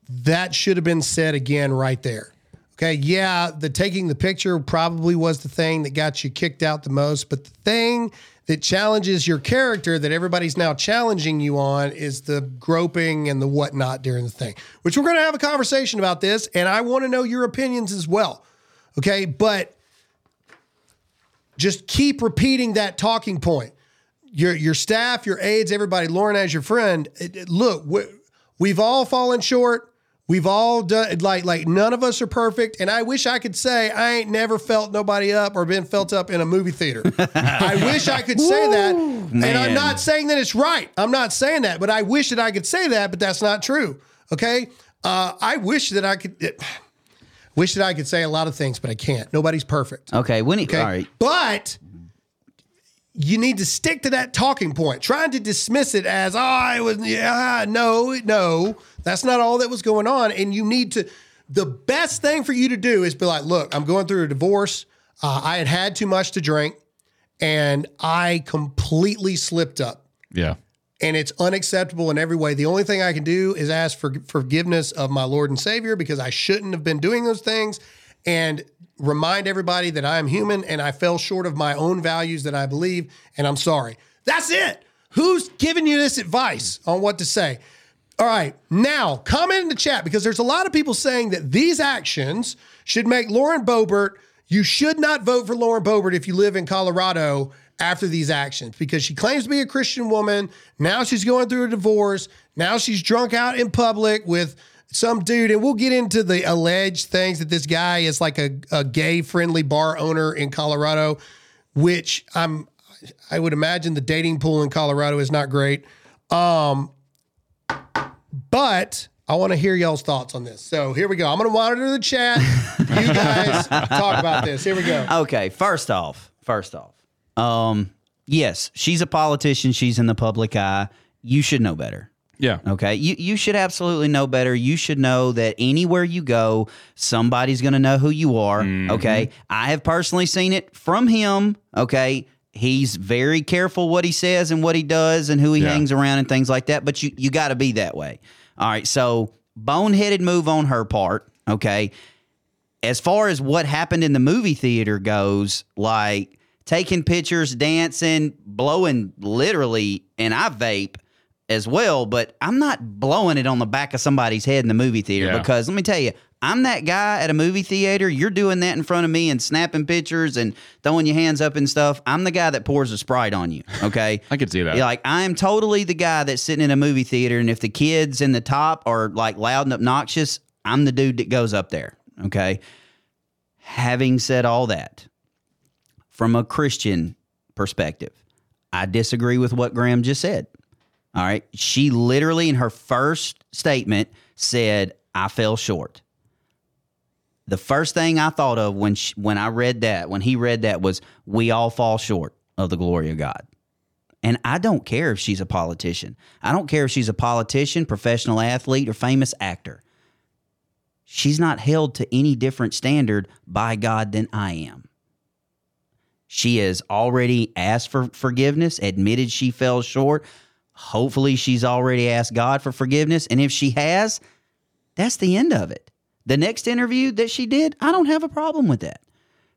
That should have been said again right there. Okay, yeah, the taking the picture probably was the thing that got you kicked out the most, but the thing that challenges your character that everybody's now challenging you on is the groping and the whatnot during the thing, which we're going to have a conversation about this, and I want to know your opinions as well. Okay, but just keep repeating that talking point. Your your staff, your aides, everybody, Lauren as your friend. it- it- look, we, we've all fallen short. We've all done like like none of us are perfect, and I wish I could say I ain't never felt nobody up or been felt up in a movie theater. [LAUGHS] I wish I could say that, and I'm not saying that it's right. I'm not saying that, but I wish that I could say that, but that's not true. Okay, uh, I wish that I could. Wish that I could say a lot of things, but I can't. Nobody's perfect. Okay. When he, Okay. all right. But you need to stick to that talking point. Trying to dismiss it as, oh, it was, yeah, no, no, that's not all that was going on. And you need to, the best thing for you to do is be like, look, I'm going through a divorce. Uh, I had had too much to drink and I completely slipped up Yeah. And it's unacceptable in every way. The only thing I can do is ask for forgiveness of my Lord and Savior because I shouldn't have been doing those things and remind everybody that I am human and I fell short of my own values that I believe and I'm sorry. That's it. Who's giving you this advice on what to say? All right, now comment in the chat because there's a lot of people saying that these actions should make Lauren Boebert. You should not vote for Lauren Boebert if you live in Colorado after these actions because she claims to be a Christian woman. Now she's going through a divorce. Now she's drunk out in public with some dude. And we'll get into the alleged things that this guy is like a, a gay friendly bar owner in Colorado, which I'm, I would imagine the dating pool in Colorado is not great. Um, but I want to hear y'all's thoughts on this. So here we go. I'm going to monitor the chat. You guys [LAUGHS] talk about this. Here we go. Okay, first off, first off, um, yes, she's a politician. She's in the public eye. You should know better. Yeah. Okay. You you should absolutely know better. You should know that anywhere you go, somebody's going to know who you are. Okay. I have personally seen it from him. Okay. He's very careful what he says and what he does and who he Yeah. hangs around and things like that. But you you got to be that way. All right. So boneheaded move on her part. Okay. As far as what happened in the movie theater goes, like taking pictures, dancing, blowing literally, and I vape as well, but I'm not blowing it on the back of somebody's head in the movie theater Yeah. because let me tell you, I'm that guy at a movie theater. You're doing that in front of me and snapping pictures and throwing your hands up and stuff. I'm the guy that pours a sprite on you. Okay. [LAUGHS] I could see that. Like I am totally the guy that's sitting in a movie theater, and if the kids in the top are like loud and obnoxious, I'm the dude that goes up there. Okay. Having said all that, from a Christian perspective, I disagree with what Graham just said. All right. She literally, in her first statement, said, I fell short. The first thing I thought of when she, when I read that, when he read that, was we all fall short of the glory of God. And I don't care if she's a politician. I don't care if she's a politician, professional athlete, or famous actor. She's not held to any different standard by God than I am. She has already asked for forgiveness, admitted she fell short. Hopefully, she's already asked God for forgiveness. And if she has, that's the end of it. The next interview that she did, I don't have a problem with that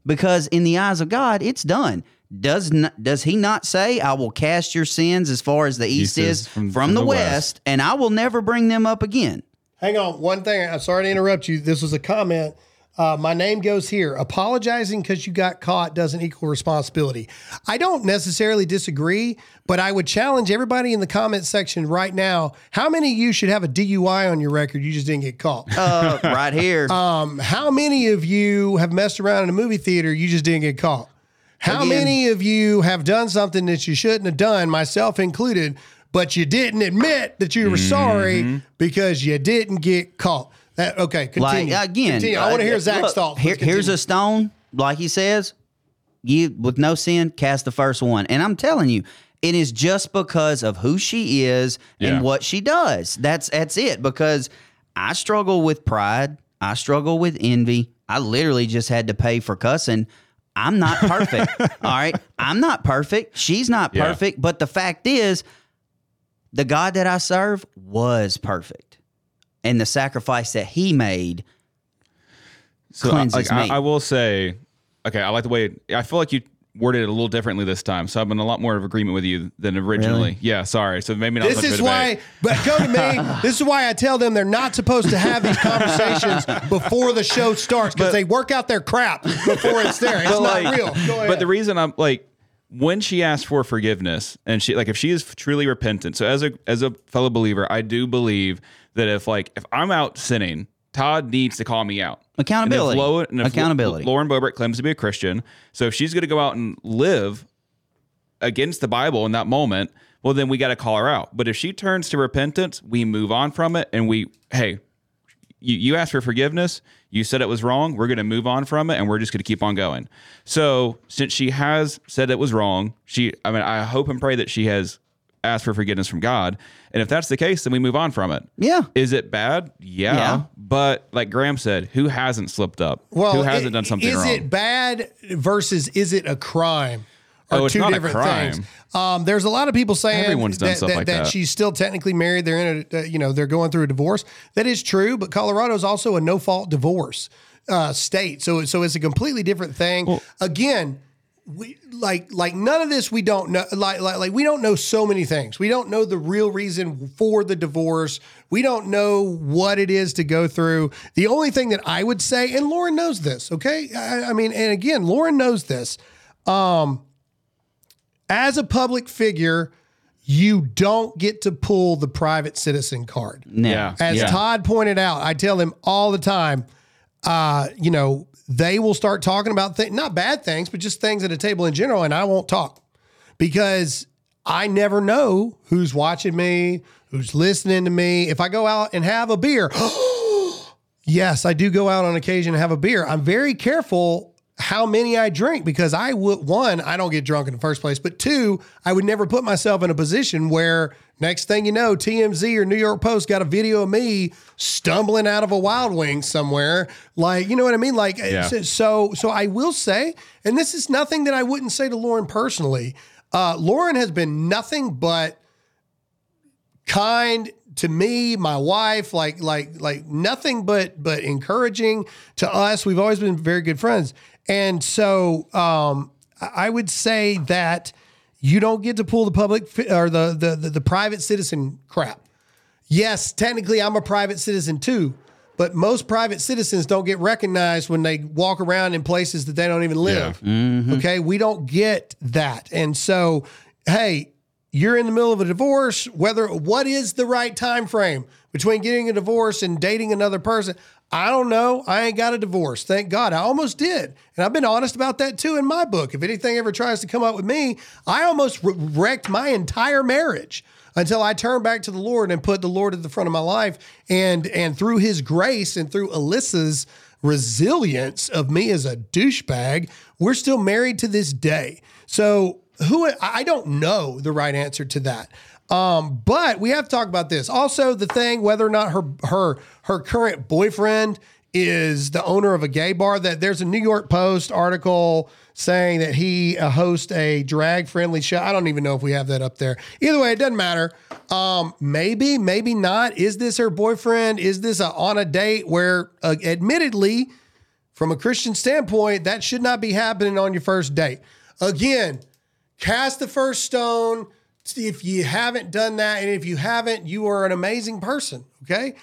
because in the eyes of God, it's done. Does not, does he not say, "I will cast your sins as far as the east, is from, the, west, and I will never bring them up again"? Hang on, one thing. I'm sorry to interrupt you. This was a comment. Uh, my name goes here. Apologizing because you got caught doesn't equal responsibility. I don't necessarily disagree, but I would challenge everybody in the comment section right now. How many of you should have a DUI on your record? You just didn't get caught. Uh, [LAUGHS] right here. Um, how many of you have messed around in a movie theater? You just didn't get caught. How Again. many of you have done something that you shouldn't have done, myself included, but you didn't admit that you were sorry because you didn't get caught? That okay? Continue. Like again, Continue. I want to hear Zach's look, thoughts. Here, here's a stone, like he says. You with no sin, cast the first one. And I'm telling you, it is just because of who she is Yeah. and what she does. That's that's it. Because I struggle with pride. I struggle with envy. I literally just had to pay for cussing. I'm not perfect. [LAUGHS] all right. I'm not perfect. She's not Yeah. perfect. But the fact is, the God that I serve was perfect. And the sacrifice that he made So, cleanses like, I, me. I will say, okay, I like the way I feel like you worded it a little differently this time. So I'm in a lot more of agreement with you than originally. Really? Yeah, sorry. So maybe not. This much is why, but go to me. [LAUGHS] this is why I tell them they're not supposed to have these conversations [LAUGHS] before the show starts because they work out their crap before it's there. It's But, not like- real. But the reason I'm like, when she asked for forgiveness, and she like if she is truly repentant. So as a as a fellow believer, I do believe that if like if I'm out sinning, Todd needs to call me out. Accountability. And if, Lo- and if Accountability. Lauren Boebert claims to be a Christian, so if she's going to go out and live against the Bible in that moment, well, then we got to call her out. But if she turns to repentance, we move on from it, and we hey, you, you asked for forgiveness. You said it was wrong. We're going to move on from it, and we're just going to keep on going. So, since she has said it was wrong, she, I mean, I hope and pray that she has asked for forgiveness from God. And if that's the case, then we move on from it. Yeah. Is it bad? Yeah. Yeah. But like Graham said, who hasn't slipped up? well, who hasn't i- done something wrong? is wrong? it bad versus is it a crime? Are Oh, it's two not a different crime. things. Um, there's a lot of people saying Everyone's done that, stuff that, like that. she's still technically married. They're in a, uh, you know, they're going through a divorce. That is true, but Colorado is also a no fault divorce uh, state. So, so it's a completely different thing. Again, we like like none of this we don't know like, like like we don't know so many things. We don't know the real reason for the divorce. We don't know what it is to go through. The only thing that i would say and lauren knows this okay? I, I mean and again lauren knows this um as a public figure you don't get to pull the private citizen card. Yeah. as yeah. Todd pointed out, I tell him all the time, uh, you know, they will start talking about not bad things, but just things at a table in general, and I won't talk because I never know who's watching me, who's listening to me. If I go out and have a beer, [GASPS] yes, I do go out on occasion and have a beer. I'm very careful how many I drink because I would one, I don't get drunk in the first place, but two, I would never put myself in a position where next thing you know, TMZ or New York Post got a video of me stumbling out of a Wild Wing somewhere. Like, you know what I mean? Like, Yeah. so, so, so I will say, and this is nothing that I wouldn't say to Lauren personally. Uh, Lauren has been nothing but kind to me, my wife, like like like nothing but but encouraging to us. We've always been very good friends, and so um, I would say that you don't get to pull the public or the the the, the private citizen crap. Yes, technically, I'm a private citizen too. But most private citizens don't get recognized when they walk around in places that they don't even live. Okay. We don't get that. And so, hey, you're in the middle of a divorce, whether what is the right time frame between getting a divorce and dating another person? I don't know. I ain't got a divorce. Thank God. I almost did. And I've been honest about that too in my book. If anything ever tries to come up with me, I almost wrecked my entire marriage until I turned back to the Lord and put the Lord at the front of my life. And and through his grace and through Alyssa's resilience of me as a douchebag, we're still married to this day. So who I don't know the right answer to that. Um, but we have to talk about this. Also, the thing whether or not her her her current boyfriend is the owner of a gay bar. That there's a New York Post article saying that he uh, hosts a drag friendly show. I don't even know if we have that up there. Either way, it doesn't matter. Um, maybe, maybe not. Is this her boyfriend? Is this a, on a date where, uh, admittedly, from a Christian standpoint, that should not be happening on your first date. Again, cast the first stone. If you haven't done that, and if you haven't, you are an amazing person. Okay.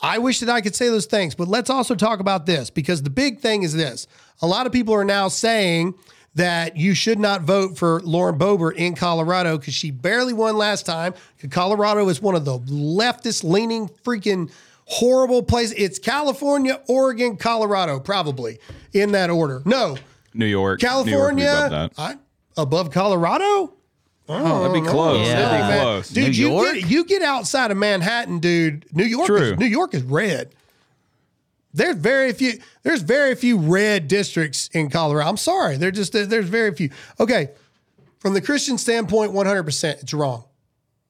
I wish that I could say those things, but let's also talk about this because the big thing is this. A lot of people are now saying that you should not vote for Lauren Boebert in Colorado because she barely won last time. Colorado is one of the leftist leaning freaking horrible places. It's California, Oregon, Colorado, probably in that order. No, New York, California, New York above that. I, above Colorado. Oh, that'd be oh, close. Yeah. That'd be close. Dude, New you York? get you get outside of Manhattan, dude. New York True. is New York is red. There's very few there's very few red districts in Colorado. I'm sorry. They're just there's very few. Okay. From the Christian standpoint, 100% it's wrong.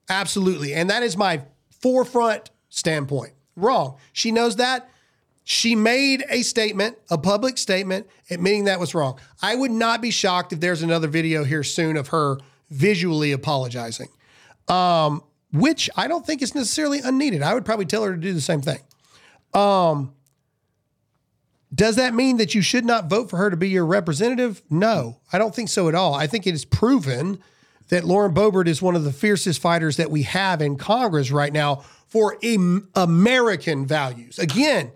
Absolutely. And that is my forefront standpoint. Wrong. She knows that. She made a statement, a public statement, admitting that was wrong. I would not be shocked if there's another video here soon of her visually apologizing, um, which I don't think is necessarily unneeded. I would probably tell her to do the same thing. Um, does that mean that you should not vote for her to be your representative? No, I don't think so at all. I think it is proven that Lauren Boebert is one of the fiercest fighters that we have in Congress right now for Am- American values. Again,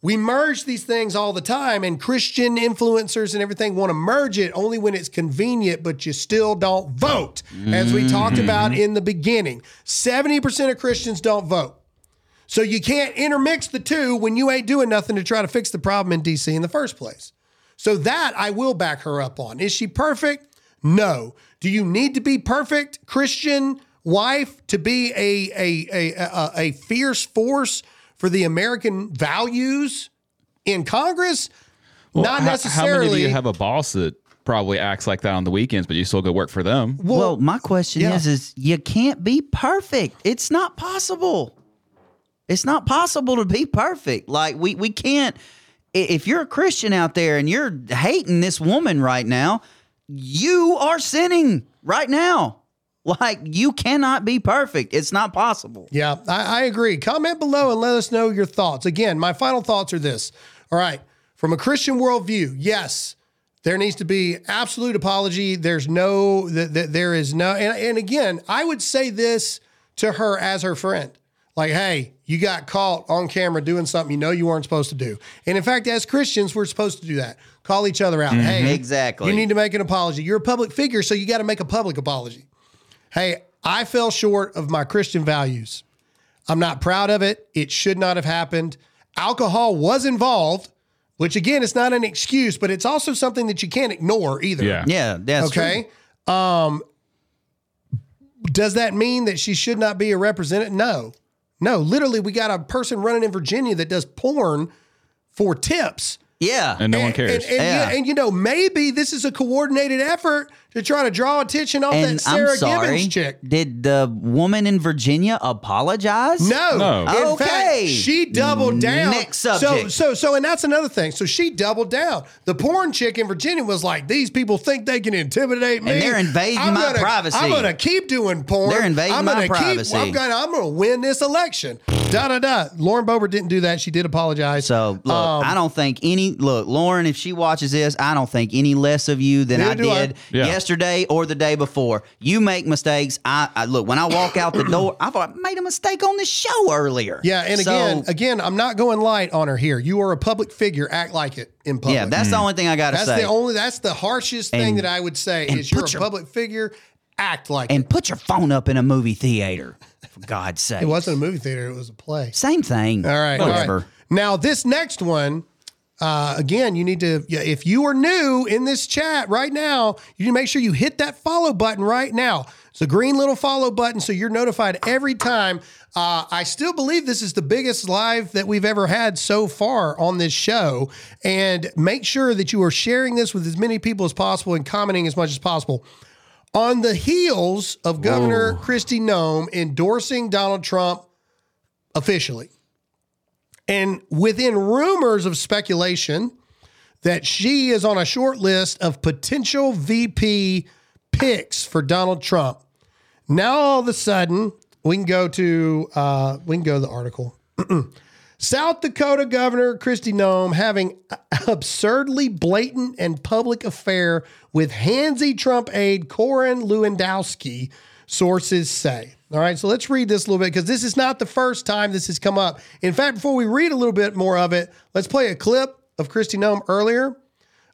we merge these things all the time, and Christian influencers and everything want to merge it only when it's convenient, but you still don't vote, as we talked about mm-hmm. in the beginning. 70% of Christians don't vote. So you can't intermix the two when you ain't doing nothing to try to fix the problem in DC in the first place. So that I will back her up on. Is she perfect? No. Do you need to be perfect Christian wife to be a a a a, a fierce force for the American values in Congress? Well, Not how- How many do you have a boss that probably acts like that on the weekends, but you still go work for them? Well, my question yeah. is is you can't be perfect. It's not possible. It's not possible to be perfect. Like we we can't if you're a Christian out there and you're hating this woman right now, you are sinning right now. Like you cannot be perfect. It's not possible. Yeah, I, I agree. Comment below and let us know your thoughts. Again, my final thoughts are this. All right. From a Christian worldview, yes, There needs to be absolute apology. There's no that that there is no and, and again, I would say this to her as her friend. Like, hey, you got caught on camera doing something you know you weren't supposed to do. And in fact, as Christians, we're supposed to do that. Call each other out. Mhm. Hey, Exactly. You need to make an apology. You're a public figure, so you got to make a public apology. Hey, I fell short of my Christian values. I'm not proud of it. It should not have happened. Alcohol was involved, which again, it's not an excuse, but it's also something that you can't ignore either. Yeah. Yeah, that's okay. Um, does that mean that she should not be a representative? No, no. Literally, we got a person running in Virginia that does porn for tips. Yeah. And no one cares. And, and, Yeah. you, and you know, maybe this is a coordinated effort to try to draw attention off that Sarah I'm sorry. Gibbons chick. Did the woman in Virginia apologize? No. No. In Okay. fact, she doubled down. Next subject. so, so, so and that's another thing. So she doubled down. The porn chick in Virginia was like, "These people think they can intimidate me, And they're invading I'm my gonna- privacy. I'm going to keep doing porn. They're invading I'm my gonna privacy. Keep, I'm going. I'm going to win this election. Da da da. Lauren Boebert didn't do that. She did apologize. So look, Um, I don't think any look, Lauren, if she watches this, I don't think any less of you than I Neither do I. did Yeah. Yesterday or the day before. You make mistakes. I, I look when I walk out the door, I thought I made a mistake on the show earlier. Yeah, and So, again, again, I'm not going light on her here. You are a public figure. Act like it in public. yeah, that's the mm. only thing I got to say. That's the only. That's the harshest thing And- that I would say is you're a your- public figure. Act like it. and it. put your phone up in a movie theater, for God's sake. It wasn't a movie theater. It was a play. Same thing. All right. Whatever. right. Now this next one. Uh, again, you need to, if you are new in this chat right now, you need to make sure you hit that follow button right now. It's a green little follow button so you're notified every time. Uh, I still believe this is the biggest live that we've ever had so far on this show. And make sure that you are sharing this with as many people as possible and commenting as much as possible. On the heels of Governor Kristi Noem endorsing Donald Trump officially. And within rumors of speculation that she is on a short list of potential VP picks for Donald Trump. Now all of a sudden, we can go to uh, we can go to the article. [CLEARS THROAT] South Dakota Governor Kristi Noem having [LAUGHS] absurdly blatant and public affair with handsy Trump aide Corey Lewandowski, sources say. All right, so let's read this a little bit because this is not the first time this has come up. In fact, before we read a little bit more of it, let's play a clip of Kristi Noem earlier.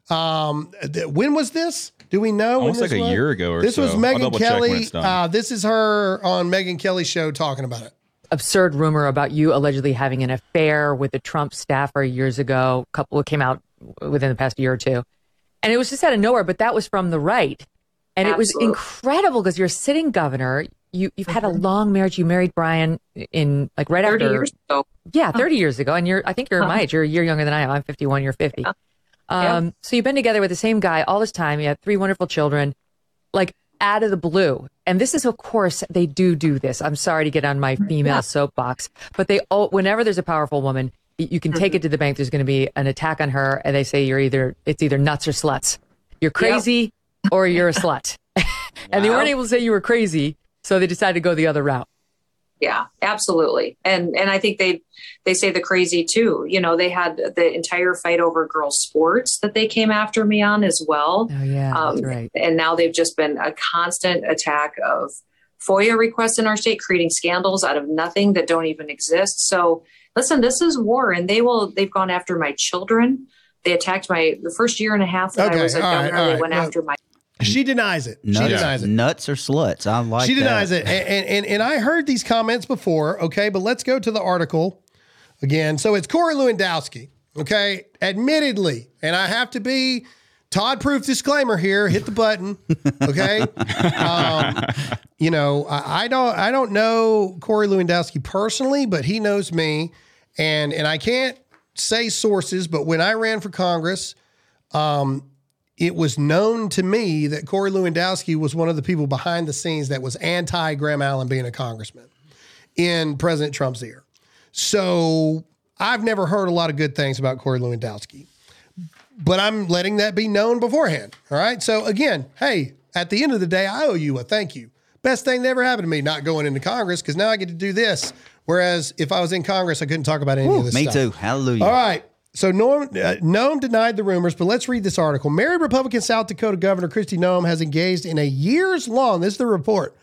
Um, th- when was this? Do we know? Almost this like a was? year ago or This was so. I'll Megyn double check when Kelly. Uh, this is her on Megyn Kelly's show talking about it. absurd rumor about you allegedly having an affair with a Trump staffer years ago. A couple came out within the past year or two. And it was just out of nowhere, but that was from the right. And it was incredible because you're a sitting governor. You, you've had a long marriage. You married Brian in like right 30 after. years ago. Yeah, 30 years ago. And you're, I think you're my age. You're a year younger than I am. I'm 51, you're 50. Um, So you've been together with the same guy all this time. You have three wonderful children, like out of the blue. And this is, of course, they do do this. I'm sorry to get on my female Yeah. soapbox, but they, all, whenever there's a powerful woman, you can take Mm-hmm. it to the bank. There's going to be an attack on her, and they say you're either, it's either nuts or sluts. You're crazy or you're a slut. [LAUGHS] and they weren't able to say you were crazy. So they decided to go the other route. Yeah, absolutely. And and I think they they say the crazy too. You know, they had the entire fight over girls sports that they came after me on as well. Oh, yeah, that's Um, right. And now they've just been a constant attack of FOIA requests in our state, creating scandals out of nothing that don't even exist. So listen, this is war, and they will. They've gone after my children. They attacked my the first year and a half that Okay, I was a governor. all they right. went Well, after my. She denies it. She Nuts, denies it. nuts or sluts. I like she that. denies it. And, and, and, and I heard these comments before, okay, but let's go to the article again. So it's Corey Lewandowski, okay, admittedly, and I have to be Todd proof disclaimer here, hit the button, okay? [LAUGHS] um, you know, I, I don't I don't know Corey Lewandowski personally, but he knows me. And and I can't say sources, but when I ran for Congress, um, it was known to me that Corey Lewandowski was one of the people behind the scenes that was anti Graham Allen being a congressman in President Trump's ear. So I've never heard a lot of good things about Corey Lewandowski, but I'm letting that be known beforehand. All right. So again, hey, at the end of the day, I owe you a thank you. Best thing that ever happened to me, not going into Congress, because now I get to do this. Whereas if I was in Congress, I couldn't talk about any Ooh, of this me stuff. too. Hallelujah. All right. So Norm, uh, Noem denied the rumors, but let's read this article. Married Republican South Dakota Governor Kristi Noem has engaged in a years long, this is the report,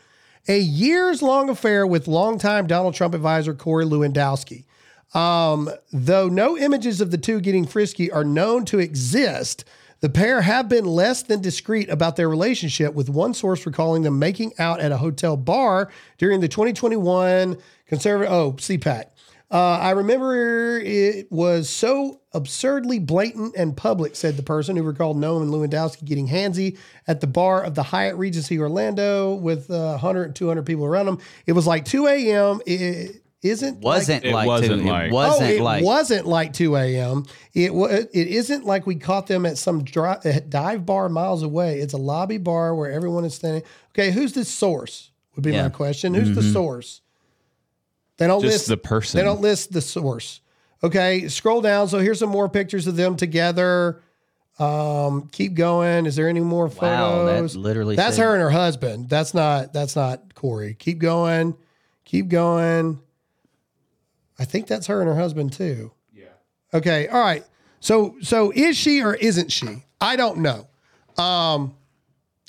a years long affair with longtime Donald Trump advisor Corey Lewandowski. Um, though no images of the two getting frisky are known to exist, the pair have been less than discreet about their relationship, with one source recalling them making out at a hotel bar during the 2021 conservative, oh, CPAC. Uh, I remember it was so absurdly blatant and public, said the person who recalled Noem and Lewandowski getting handsy at the bar of the Hyatt Regency Orlando with uh, 100 and 200 people around them. It was like 2 a.m. It isn't Wasn't It like wasn't two. like- it wasn't oh, it like wasn't like 2 a.m. It was. It isn't like we caught them at some dri- uh, dive bar miles away. It's a lobby bar where everyone is standing. Okay, who's the source? Would be Yeah. my question. Who's the Mhm. source? They don't Just list the person. They don't list the source. Okay, scroll down. So here's some more pictures of them together. Um, keep going. Is there any more Wow, that photos? literally That's said- her and her husband. That's not. That's not Corey. Keep going. Keep going. I think that's her and her husband too. Yeah. Okay. All right. So so is she or isn't she? I don't know. Um,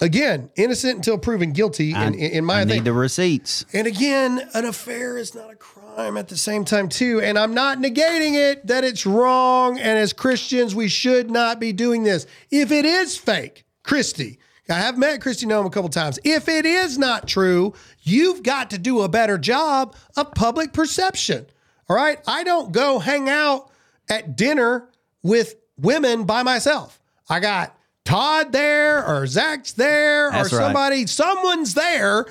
again, innocent until proven guilty. I, in, in, my I thing. need the receipts. And again, an affair is not a crime at the same time, too. And I'm not negating it that it's wrong. And as Christians, we should not be doing this. If it is fake, Kristi, I have met Kristi Noem a couple times. If it is not true, you've got to do a better job of public perception. All right. I don't go hang out at dinner with women by myself. I got Todd there or Zach's there That's or right. somebody, someone's there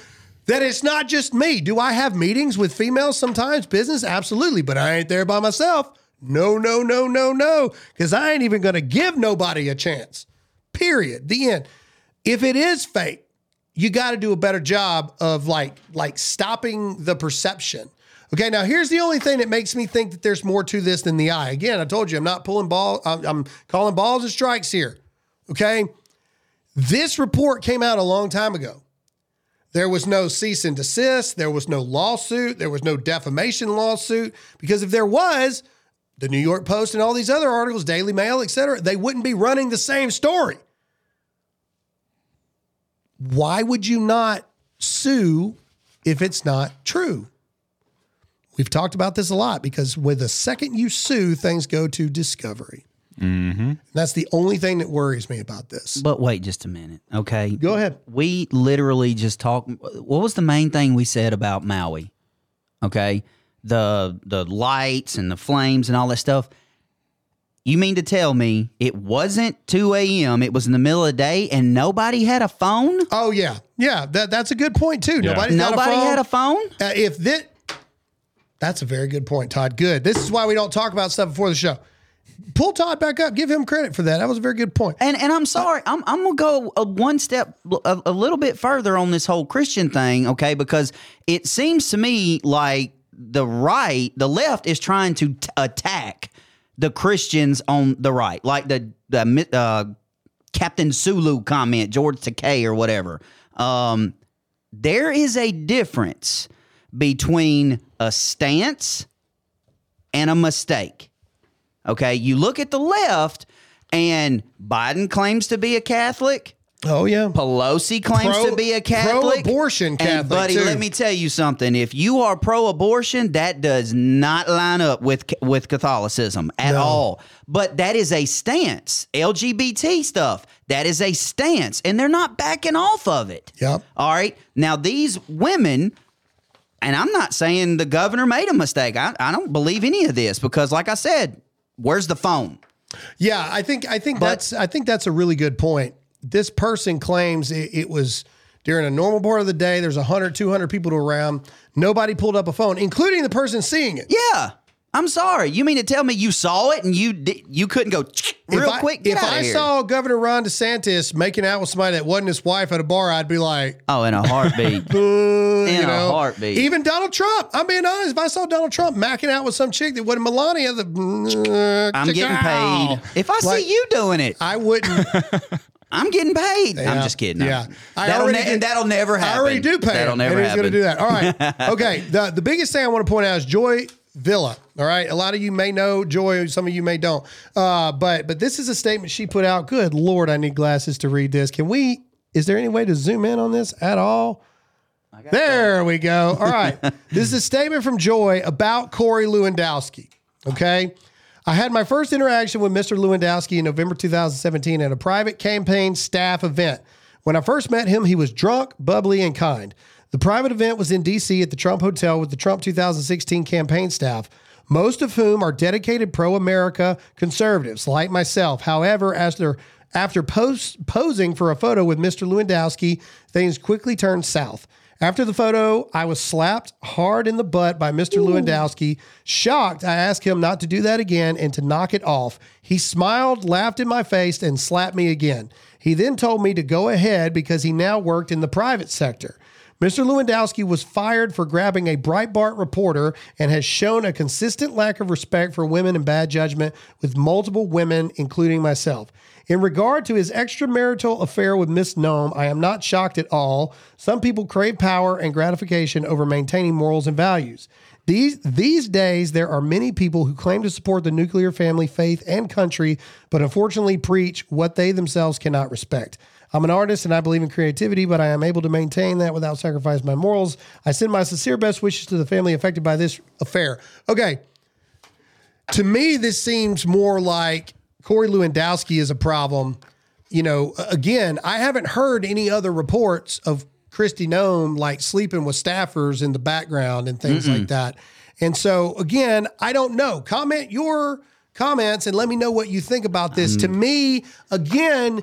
that it's not just me. Do I have meetings with females sometimes? Business? Absolutely. But I ain't there by myself. No, no, no, no, no. Because I ain't even going to give nobody a chance. Period. The end. If it is fake, you got to do a better job of like like stopping the perception. Okay, now here's the only thing that makes me think that there's more to this than the eye. Again, I told you I'm not pulling ball. I'm, I'm calling balls and strikes here. Okay, this report came out a long time ago. There was no cease and desist. There was no lawsuit. There was no defamation lawsuit. Because if there was, the New York Post and all these other articles, Daily Mail, et cetera, they wouldn't be running the same story. Why would you not sue if it's not true? We've talked about this a lot because with the second you sue, things go to discovery. Mm-hmm. That's the only thing that worries me about this. But wait just a minute. Okay. Go ahead. We literally just talked what was the main thing we said about Maui? Okay? The the lights and the flames and all that stuff. You mean to tell me it wasn't 2 a.m., it was in the middle of the day and nobody had a phone? Oh yeah. Yeah, that, that's a good point too. Yeah. Nobody's got a Nobody phone. had a phone? Uh, if that That's a very good point, Todd. Good. This is why we don't talk about stuff before the show. Pull Todd back up. Give him credit for that. That was a very good point. And and I'm sorry, I'm I'm gonna go a one step a, a little bit further on this whole Christian thing, okay? Because it seems to me like the right, the left is trying to t- attack the Christians on the right, like the the uh, Captain Sulu comment, George Takei or whatever. Um, there is a difference between a stance and a mistake. Okay, you look at the left, and Biden claims to be a Catholic. Oh yeah, Pelosi claims Pro- to be a Catholic, pro-abortion Catholic, And buddy, too. let me tell you something. If you are pro-abortion, that does not line up with with Catholicism at all. But that is a stance. LGBT stuff. That is a stance, and they're not backing off of it. Yep. All right. Now these women and I'm not saying the governor made a mistake. I, I don't believe any of this because, like I said, where's the phone? Yeah, I think I think that's I think that's a really good point. This person claims it, it was during a normal part of the day. There's 100, 200 people around. Nobody pulled up a phone, including the person seeing it. Yeah, I'm sorry. You mean to tell me you saw it and you di- you couldn't go real if quick? If I here. saw Governor Ron DeSantis making out with somebody that wasn't his wife at a bar, I'd be like, oh, in a heartbeat, [LAUGHS] in you a know? heartbeat. Even Donald Trump. I'm being honest. If I saw Donald Trump macking out with some chick that wasn't Melania, the uh, I'm getting paid. If I Like, see you doing it, I wouldn't. [LAUGHS] I'm getting paid. I'm just kidding. Yeah. I that'll, ne- did- that'll never happen. I already do pay. That'll never and he's happen. going to do that. All right. [LAUGHS] Okay. The, the biggest thing I want to point out is Joy Villa. All right. A lot of you may know Joy, some of you may don't. Uh, but but this is a statement she put out. Good Lord, I need glasses to read this. Can we is there any way to zoom in on this at all? There we go. All right. [LAUGHS] this is a statement from Joy about Corey Lewandowski. Okay. I had my first interaction with Mr. Lewandowski in November 2017 at a private campaign staff event. When I first met him, he was drunk, bubbly, and kind. The private event was in DC at the Trump Hotel with the Trump 2016 campaign staff, most of whom are dedicated pro America conservatives like myself. However, as they're after post, posing for a photo with Mr. Lewandowski, things quickly turned south. After the photo, I was slapped hard in the butt by Mr. Lewandowski. Shocked, I asked him not to do that again and to knock it off. He smiled, laughed in my face, and slapped me again. He then told me to go ahead because he now worked in the private sector. Mr. Lewandowski was fired for grabbing a Breitbart reporter and has shown a consistent lack of respect for women and bad judgment with multiple women, including myself. In regard to his extramarital affair with Miss Noem, I am not shocked at all. Some people crave power and gratification over maintaining morals and values. These, these days, there are many people who claim to support the nuclear family, faith, and country, but unfortunately preach what they themselves cannot respect. I'm an artist and I believe in creativity, but I am able to maintain that without sacrificing my morals. I send my sincere best wishes to the family affected by this affair. Okay. To me, this seems more like Corey Lewandowski is a problem. You know, again, I haven't heard any other reports of Kristi Noem like sleeping with staffers in the background and things Mm-mm. like that. And so, again, I don't know. Comment your comments and let me know what you think about this. To mm. me, again,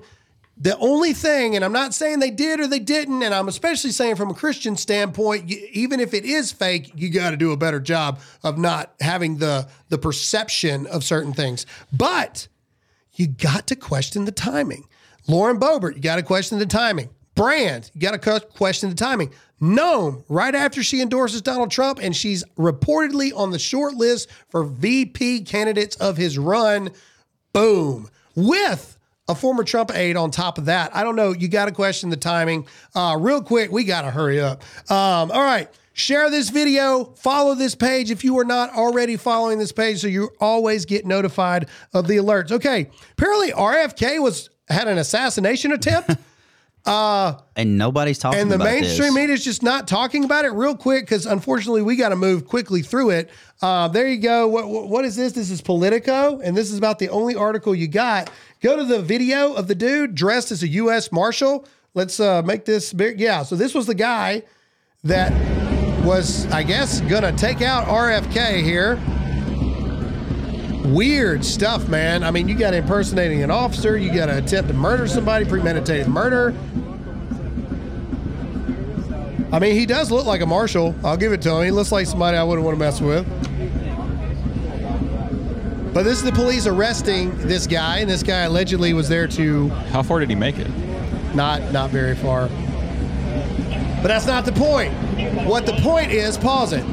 the only thing, and I'm not saying they did or they didn't, and I'm especially saying from a Christian standpoint, y- even if it is fake, you got to do a better job of not having the the perception of certain things. But you got to question the timing. Lauren Boebert, you got to question the timing. Brand, you got to question the timing. Noem, right after she endorses Donald Trump, and she's reportedly on the short list for VP candidates of his run. Boom. With a former Trump aide on top of that. I don't know. You got to question the timing. Uh, real quick, we got to hurry up. Um, all right. Share this video, follow this page if you are not already following this page so you always get notified of the alerts. Okay. Apparently RFK was had an assassination attempt. [LAUGHS] uh and nobody's talking and the mainstream media is just not talking about it real quick because unfortunately we got to move quickly through it. Uh, there you go. What, what what is this? This is Politico, and this is about the only article you got. Go to the video of the dude dressed as a U.S. Marshal. Let's uh, make this big. Yeah. So this was the guy that was, I guess, gonna take out RFK here. Weird stuff, man. I mean, you got impersonating an officer, you got to attempt to murder somebody, premeditated murder. I mean, he does look like a marshal. I'll give it to him. He looks like somebody I wouldn't want to mess with. But this is the police arresting this guy, and this guy allegedly was there to. How far did he make it? Not not very far. But that's not the point. What the point is, pause it.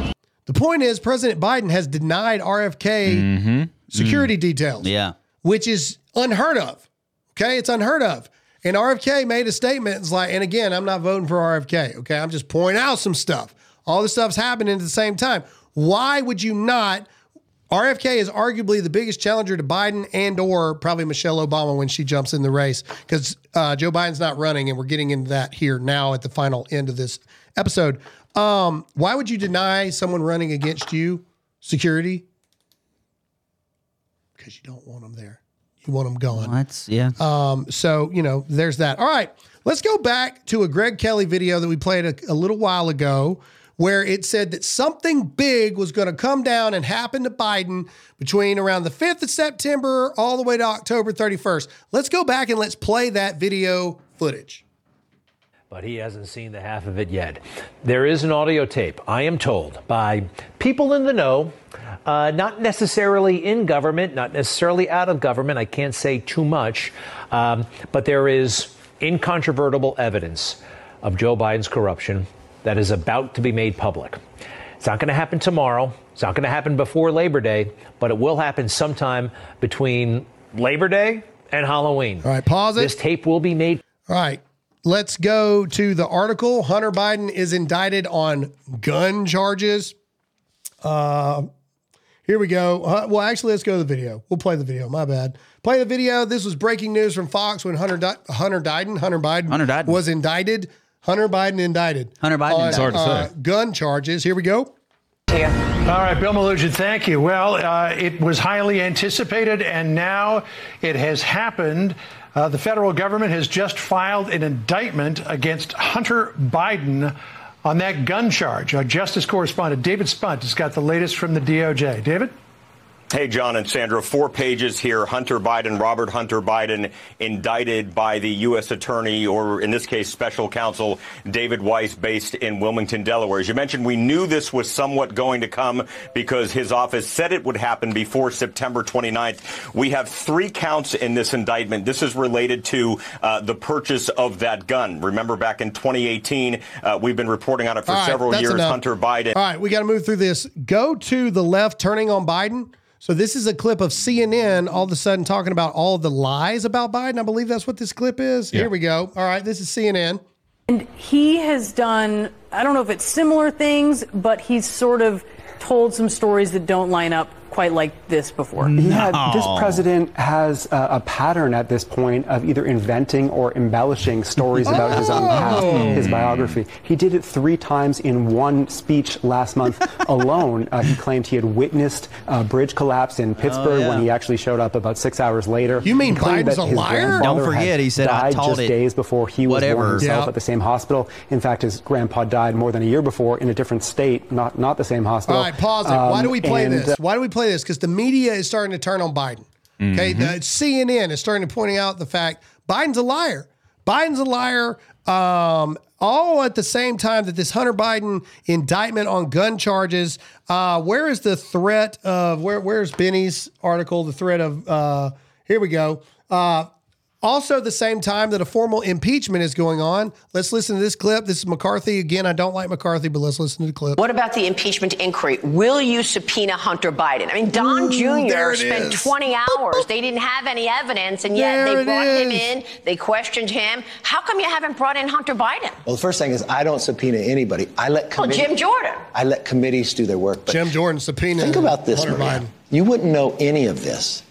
The point is, President Biden has denied RFK mm-hmm. Security details Yeah. which is unheard of. Okay, it's unheard of. And RFK made a statement. It's like, and again, I'm not voting for RFK. Okay, I'm just pointing out some stuff. All this stuff's happening at the same time. Why would you not? RFK is arguably the biggest challenger to Biden and or probably Michelle Obama when she jumps in the race because uh, Joe Biden's not running, and we're getting into that here now at the final end of this episode. Um, why would you deny someone running against you security? Because you don't want them there. You want them gone. That's yeah. Um, so you know, there's that. All right, let's go back to a Greg Kelly video that we played a, a little while ago, where it said that something big was going to come down and happen to Biden between around the 5th of September all the way to October 31st. Let's go back and let's play that video footage. but he hasn't seen the half of it yet. There is an audio tape, I am told, by people in the know, uh, not necessarily in government, not necessarily out of government. I can't say too much, um, but there is incontrovertible evidence of Joe Biden's corruption that is about to be made public. It's not going to happen tomorrow. It's not going to happen before Labor Day, but it will happen sometime between Labor Day and Halloween. All right, pause it. This tape will be made All right. Let's go to the article. Hunter Biden is indicted on gun charges. Uh, Here we go. Uh, well, actually, let's go to the video. We'll play the video. My bad. Play the video. This was breaking news from Fox when Hunter Di- Hunter Biden Hunter Biden Hunter Biden. was indicted. Hunter Biden indicted. Hunter Biden on, indicted. It's hard to uh, say. gun charges. Here we go. All right, Bill Melugin, thank you. Well, uh, it was highly anticipated, and now it has happened. Uh, the federal government has just filed an indictment against Hunter Biden on that gun charge. Our justice correspondent David Spunt has got the latest from the DOJ. David? Hey, John and Sandra, four pages here. Hunter Biden, Robert Hunter Biden, indicted by the U.S. Attorney, or in this case, special counsel David Weiss, based in Wilmington, Delaware. As you mentioned, we knew this was somewhat going to come because his office said it would happen before September 29th. We have three counts in this indictment. This is related to uh, the purchase of that gun. Remember, back in 2018, uh, we've been reporting on it for right, several years. enough. Hunter Biden. All right, we got to move through this. Go to the left, turning on Biden. So this is a clip of CNN all of a sudden talking about all the lies about Biden. I believe that's what this clip is. Here we go. All right, this is CNN. And he has done, I don't know if it's similar things, but he's sort of told some stories that don't line up quite like this before. Yeah, this president has a, a pattern at this point of either inventing or embellishing stories about his own past, Oh. his biography. He did it three times in one speech last month [LAUGHS] alone. Uh, he claimed he had witnessed a bridge collapse in Pittsburgh yeah. when he actually showed up about six hours later. You mean He Biden's a liar? Don't forget, had he said, died taught just it." days before he was born himself Yeah. at the same hospital. In fact, his grandpa died more than a year before in a different state, not not the same hospital. All right, pause it. Why do Um, we play and, this? Why do we play this? Because the media is starting to turn on Biden. Okay, Mhm. the CNN is starting to pointing out the fact Biden's a liar. Biden's a liar. Um, all at the same time that this Hunter Biden indictment on gun charges. Uh, where is the threat of where? Where's Benny's article? The threat of uh, here we go. Uh, also, the same time that a formal impeachment is going on. Let's listen to this clip. This is McCarthy again. I don't like McCarthy, but let's listen to the clip. What about the impeachment inquiry? Will you subpoena Hunter Biden? I mean, Don Ooh, Jr. spent is. 20 hours. They didn't have any evidence, and yet There they it brought him in. They questioned him. How come you haven't brought in Hunter Biden? Well, the first thing is I don't subpoena anybody. I let Well, Jim Jordan. I let committees do their work. But Jim Jordan subpoena. think about this, Hunter Maria. Biden. You wouldn't know any of this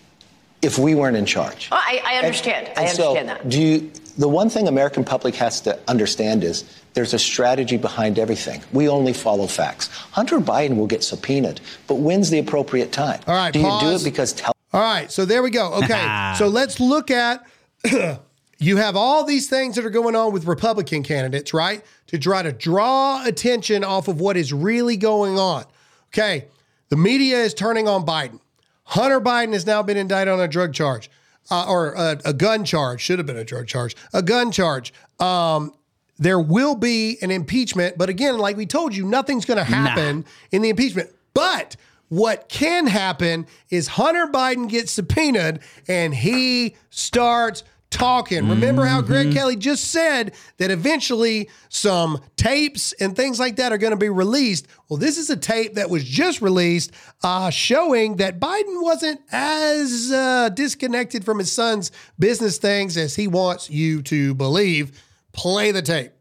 if we weren't in charge. Oh, I, I understand. I And so, understand that. Do you? The one thing American public has to understand is there's a strategy behind everything. We only follow facts. Hunter Biden will get subpoenaed, but when's the appropriate time? All right, do you do it because tell? All right, so there we go. Okay, [LAUGHS] so let's look at. [CLEARS THROAT] you have all these things that are going on with Republican candidates, right? To try to draw attention off of what is really going on. Okay, the media is turning on Biden. Hunter Biden has now been indicted on a drug charge, uh, or a, a gun charge. Should have been a drug charge, a gun charge. Um, there will be an impeachment, but again, like we told you, nothing's going to happen in the impeachment. But what can happen is Hunter Biden gets subpoenaed and he starts talking. Remember how Greg Kelly just said that eventually some tapes and things like that are going to be released. Well, this is a tape that was just released uh, showing that Biden wasn't as uh, disconnected from his son's business things as he wants you to believe. Play the tape.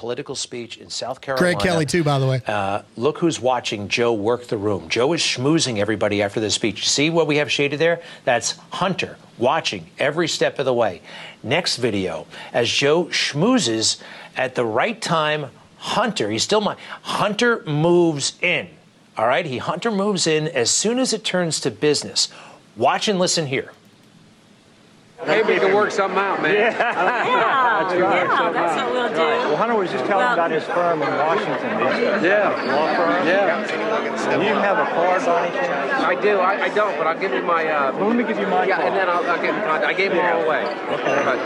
Political speech in South Carolina. Greg Kelly, too, by the way. Uh, look who's watching Joe work the room. Joe is schmoozing everybody after the speech. See what we have shaded there? That's Hunter watching every step of the way. Next video, as Joe schmoozes at the right time, Hunter, he's still my Hunter moves in. All right, he Hunter moves in as soon as it turns to business. Watch and listen here. Maybe we can work something out, man. Yeah, yeah, [LAUGHS] yeah that's what we'll do. Well, Hunter was just telling Well- about his firm in Washington, D.C. Yeah. Law firm. Yeah. Do you have a card by any chance? I do. I, I don't, but I'll give you my. Uh, Well, let me give you my Yeah, card. and then I'll, I'll give. I gave them all away. Okay. But,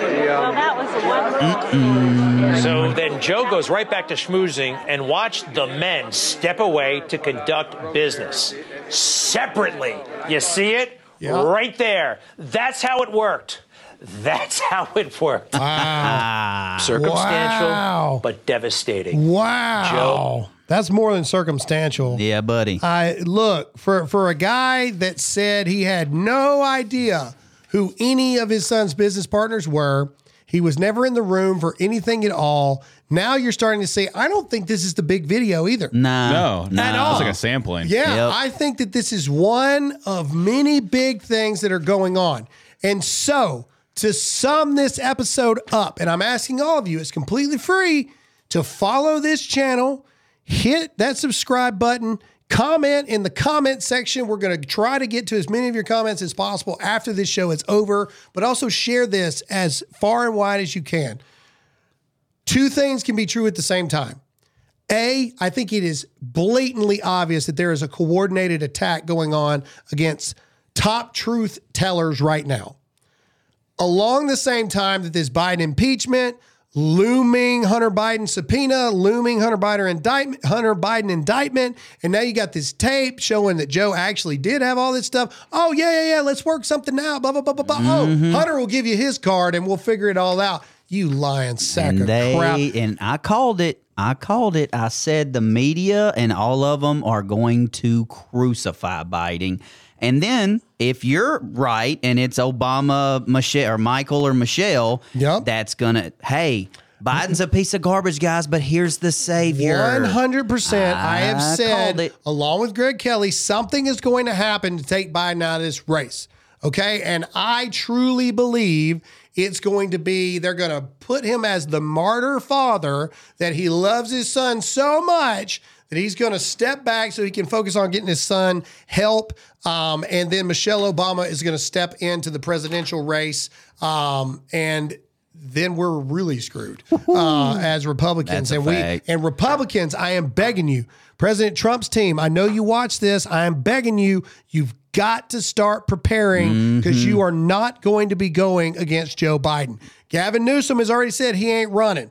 the, um, Well, that was a wonderful. So then Joe goes right back to schmoozing and watch the men step away to conduct business separately. You see it? Right there. That's how it worked. That's [LAUGHS] how it worked. Wow. Ah. Circumstantial, Wow. but devastating. Wow. Joe. That's more than circumstantial. Yeah, buddy. I look for for a guy that said he had no idea who any of his son's business partners were. He was never in the room for anything at all. Now you're starting to say, I don't think this is the big video either. Nah, No, no, At all. It's like a sampling. Yeah, Yep. I think that this is one of many big things that are going on. And so, to sum this episode up, and I'm asking all of you, it's completely free to follow this channel, hit that subscribe button, comment in the comment section. We're going to try to get to as many of your comments as possible after this show is over, but also share this as far and wide as you can. Two things can be true at the same time. A, I think it is blatantly obvious that there is a coordinated attack going on against top truth tellers right now. Along the same time that this Biden impeachment, looming Hunter Biden subpoena, looming Hunter Biden indictment, Hunter Biden indictment, and now you got this tape showing that Joe actually did have all this stuff. Oh yeah, yeah, yeah. Let's work something out. Blah blah blah blah blah. Mhm. Oh, Hunter will give you his card and we'll figure it all out. You lying sack and of they crap. and I called it. I called it. I said the media and all of them are going to crucify Biden. And then if you're right and it's Obama, Michelle, or Michael or Michelle, that's gonna. Hey, Biden's a piece of garbage, guys. But here's the savior. One hundred percent. I have said, it. along with Greg Kelly, something is going to happen to take Biden out of this race. Okay, and I truly believe it's going to be they're going to put him as the martyr father that he loves his son so much that he's going to step back so he can focus on getting his son help. Um, and then Michelle Obama is going to step into the presidential race. Um, and then we're really screwed uh, as Republicans. And we and Republicans, I am begging you, President Trump's team. I know you watch this. I am begging you. You've got to start preparing because Mhm. you are not going to be going against Joe Biden. Gavin Newsom has already said he ain't running.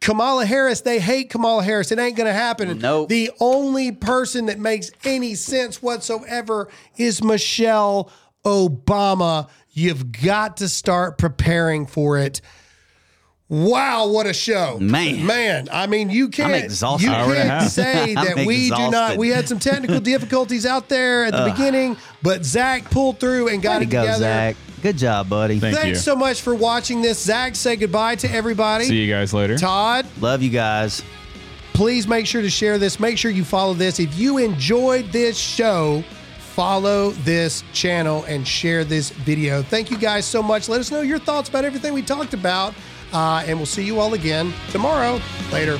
Kamala Harris, they hate Kamala Harris. It ain't going to happen. Nope. The only person that makes any sense whatsoever is Michelle Obama. You've got to start preparing for it. Wow, what a show. Man. Man, I mean, you can't, exhausted. you Hour and a can't say [LAUGHS] that we do not. We had some technical [LAUGHS] difficulties out there at the beginning, but Zach pulled through and got Way it go, together. Zach. Good job, buddy. Thanks so much for watching this. Zach, say goodbye to everybody. See you guys later. Todd, Love you guys. please make sure to share this. Make sure you follow this. If you enjoyed this show, follow this channel and share this video. Thank you guys so much. Let us know your thoughts about everything we talked about. Uh, and we'll see you all again tomorrow. Later.